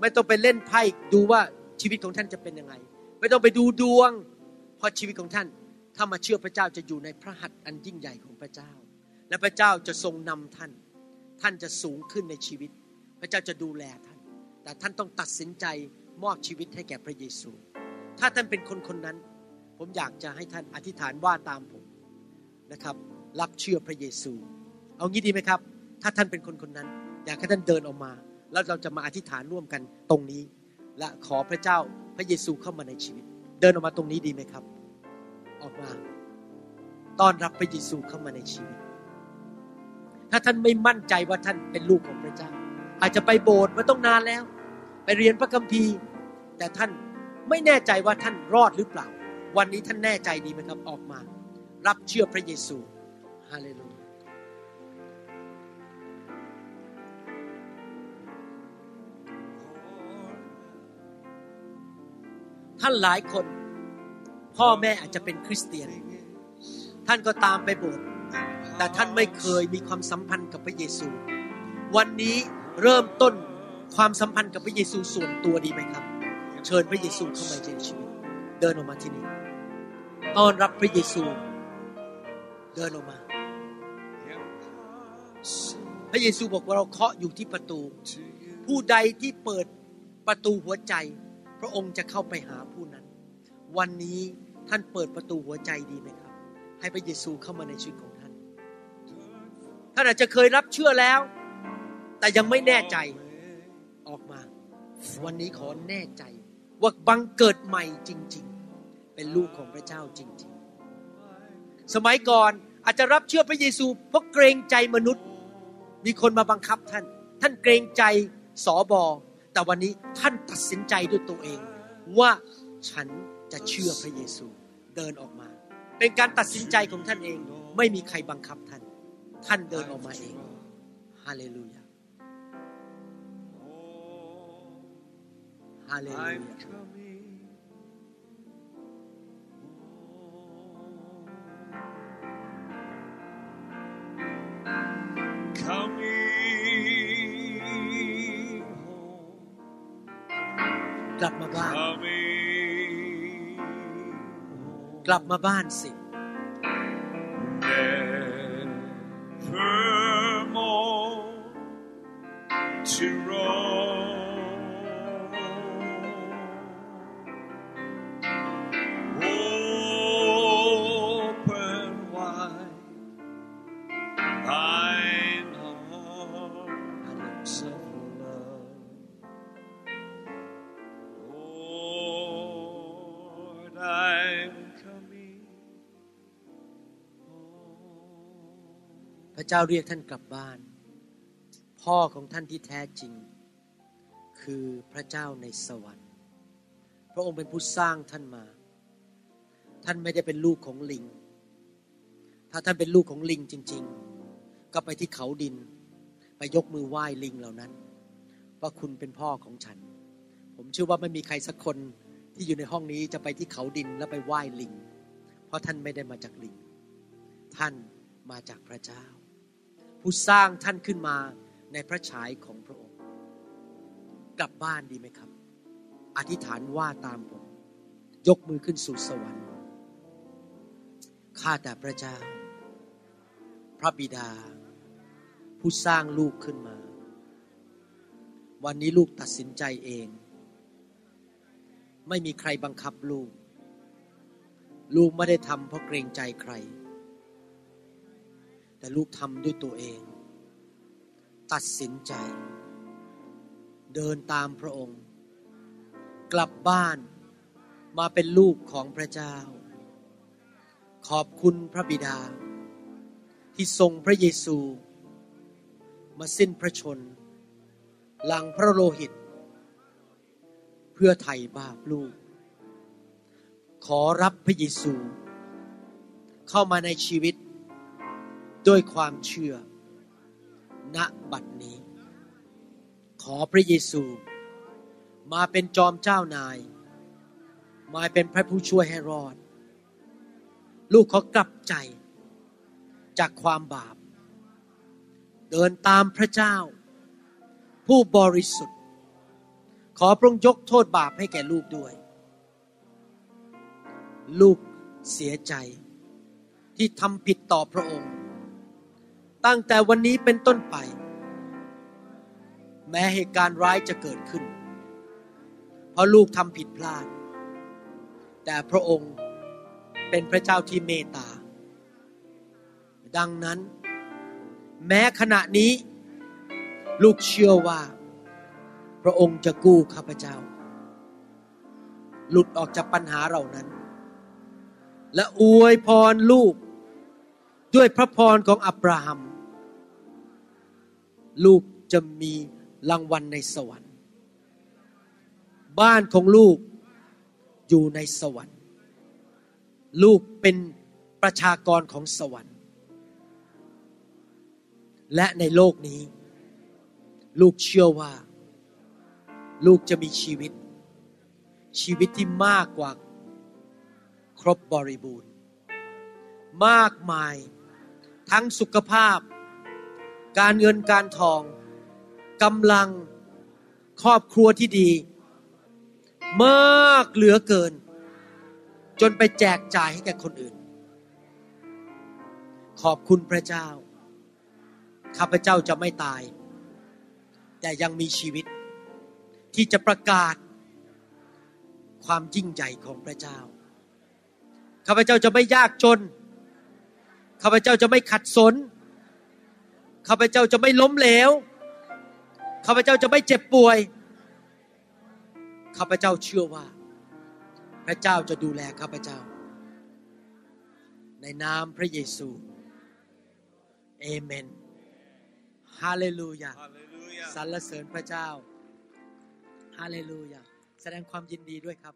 ไม่ต้องไปเล่นไพ่ดูว่าชีวิตของท่านจะเป็นยังไง ไม่ต้องไปดูดวง เพราะชีวิตของท่าน ถ้ามาเชื่อพระเจ้าจะอยู่ในพระหัตถ์อันยิ่งใหญ่ของพระเจ้า และพระเจ้าจะทรงนำท่าน ท่านจะสูงขึ้นในชีวิต พระเจ้าจะดูแลท่าน แต่ท่านต้องตัดสินใจมอบชีวิตให้แก่พระเยซู ถ้าท่านเป็นคนคนนั้น ผมอยากจะให้ท่านอธิษฐานว่าตามผมนะครับ รับเชื่อพระเยซู เอางี้ดีไหมครับ ถ้าท่านเป็นคนคนนั้น อยากให้ท่านเดินออกมา แล้วเราจะมาอธิษฐานร่วมกันตรงนี้ และขอพระเจ้าพระเยซูเข้ามาในชีวิต เดินออกมาตรงนี้ดีไหมครับ ออกมาต้อนรับพระเยซูเข้ามาในชีวิต ถ้าท่านไม่มั่นใจว่าท่านเป็นลูกของพระเจ้า อาจจะไปโบสถ์มาต้องนานแล้ว ไปเรียนพระคัมภีร์ แต่ท่านไม่แน่ใจว่าท่านรอดหรือเปล่า วันนี้ท่านแน่ใจดีไหมครับออกมา รับเชื่อพระเยซูฮาเลลูยาท่านหลายคน พ่อแม่อาจจะเป็นคริสเตียน ท่านก็ตามไปโบสถ์แต่ท่านไม่เคยมีความสัมพันธ์กับพระเยซู วันนี้เริ่มต้นความสัมพันธ์กับพระเยซูส่วนตัวดีไหมครับ เชิญพระเยซูเข้ามาในชีวิต เดินออกมาที่นี่ต้อนรับพระเยซู เดินออกมา พระเยซูบอกว่าเราเคาะอยู่ที่ประตู ผู้ใดที่เปิดประตูหัวใจ พระองค์จะเข้าไปหาผู้นั้น วันนี้ ท่านเปิดประตูหัวใจดีไหมครับ ให้พระเยซูเข้ามาในชีวิตของท่าน ท่านอาจจะเคยรับเชื่อแล้ว แต่ยังไม่แน่ใจออกมา วันนี้ขอแน่ใจ ว่าบังเกิดใหม่จริง ๆ เป็นลูกของพระเจ้าจริง ๆ สมัยก่อนอาจจะรับเชื่อพระเยซู เพราะเกรงใจมนุษย์ มีคนมาบังคับท่าน ท่านเกรงใจสอบอแต่วันนี้ท่านตัดสินใจด้วยตัวเอง ว่าฉันจะเชื่อพระเยซู เดินออกมา เป็นการตัดสินใจของท่านเอง ไม่มีใครบังคับท่าน ท่านเดินออกมาเองฮาเลลูยาฮาเลลู I'm ยา coming. Coming home. กลับมาบ้าน Coming กลับมาบ้านสิ Nevermore to roam. เจ้าเรียกท่านกลับบ้าน พ่อของท่านที่แท้จริง คือพระเจ้าในสวรรค์ พระองค์เป็นผู้สร้างท่านมา ท่านไม่ได้เป็นลูกของลิง ถ้าท่านเป็นลูกของลิงจริง ๆ ก็ไปที่เขาดิน ไปยกมือไหว้ลิงเหล่านั้น ว่าคุณเป็นพ่อของฉัน ผมเชื่อว่าไม่มีใครสักคนที่อยู่ในห้องนี้จะไปที่เขาดินแล้วไปไหว้ลิง เพราะท่านไม่ได้มาจากลิง ท่านมาจากพระเจ้า ผู้สร้างท่านขึ้นมาในพระฉายของพระองค์ กลับบ้านดีไหมครับ อธิษฐานว่าตามผม ยกมือขึ้นสู่สวรรค์ ข้าแต่พระเจ้า พระบิดา ผู้สร้างลูกขึ้นมา วันนี้ลูกตัดสินใจเอง ไม่มีใครบังคับลูก ลูกไม่ได้ทำเพราะเกรงใจใคร แต่ลูกทำด้วยตัวเอง ตัดสินใจ เดินตามพระองค์ กลับบ้านมาเป็นลูกของพระเจ้า ขอบคุณพระบิดา ที่ทรงพระเยซู มาสิ้นพระชน หลังพระโลหิต เพื่อไถ่บาปลูก ขอรับพระเยซู เข้ามาในชีวิต ด้วยความเชื่อ ณบัดนี้ ขอพระเยซู มาเป็นจอมเจ้านาย มาเป็นพระผู้ช่วยให้รอด ลูกขอกลับใจ จากความบาป เดินตามพระเจ้า ผู้บริสุทธิ์ ขอพระองค์ยกโทษบาปให้แก่ลูกด้วย ลูกเสียใจที่ทำผิดต่อพระองค์ ตั้งแต่วันนี้เป็นต้นไป แม้เหตุการณ์ร้ายจะเกิดขึ้น เพราะลูกทำผิดพลาด แต่พระองค์เป็นพระเจ้าที่เมตตา ดังนั้น แม้ขณะนี้ ลูกเชื่อว่า พระองค์จะกู้ข้าพเจ้า หลุดออกจากปัญหาเหล่านั้น และอวยพรลูก ด้วยพระพรของอับราฮัม ลูกจะมีรางวัลในสวรรค์ บ้านของลูกอยู่ในสวรรค์ ลูกเป็นประชากรของสวรรค์ และในโลกนี้ ลูกเชื่อว่า ลูกจะมีชีวิต ชีวิตที่มากกว่าครบบริบูรณ์ มากมาย ทั้งสุขภาพ การเงินการทองกำลังครอบครัวที่ดี มากเหลือเกิน จนไปแจกจ่ายให้แก่คนอื่น ขอบคุณพระเจ้า ข้าพเจ้าจะไม่ตาย แต่ยังมีชีวิต ที่จะประกาศ ความยิ่งใหญ่ของพระเจ้า ข้าพเจ้าจะไม่ยากจน ข้าพเจ้าจะไม่ขัดสน ข้าพเจ้าจะไม่ล้มเหลว ข้าพเจ้าจะไม่เจ็บป่วย ข้าพเจ้าเชื่อว่า พระเจ้าจะดูแลข้าพเจ้า ในนามพระเยซูเอเมน ฮาเลลูยา Hallelujah. สรรเสริญพระเจ้า ฮาเลลูยา แสดงความยินดีด้วยครับ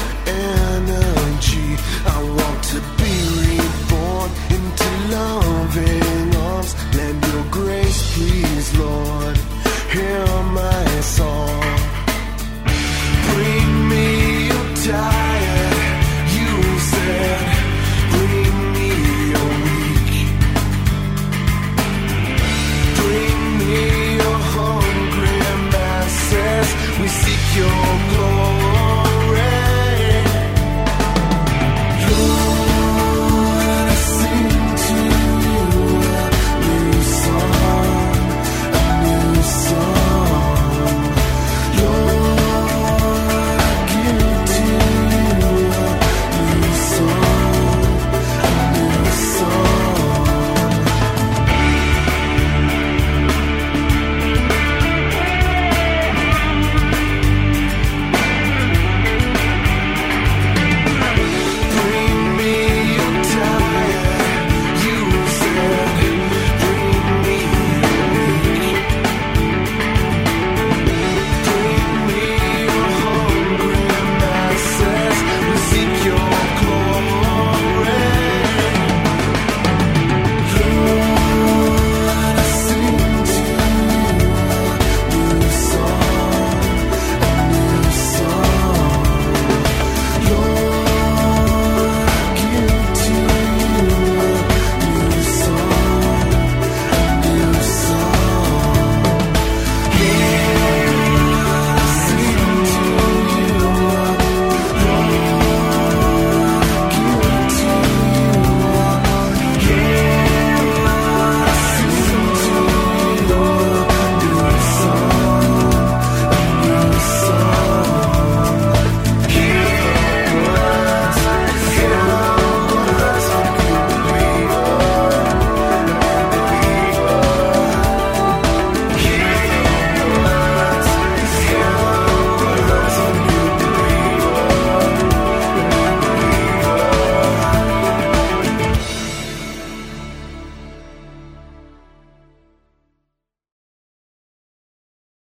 grace, please, Lord. Hear my song. Bring me your tired.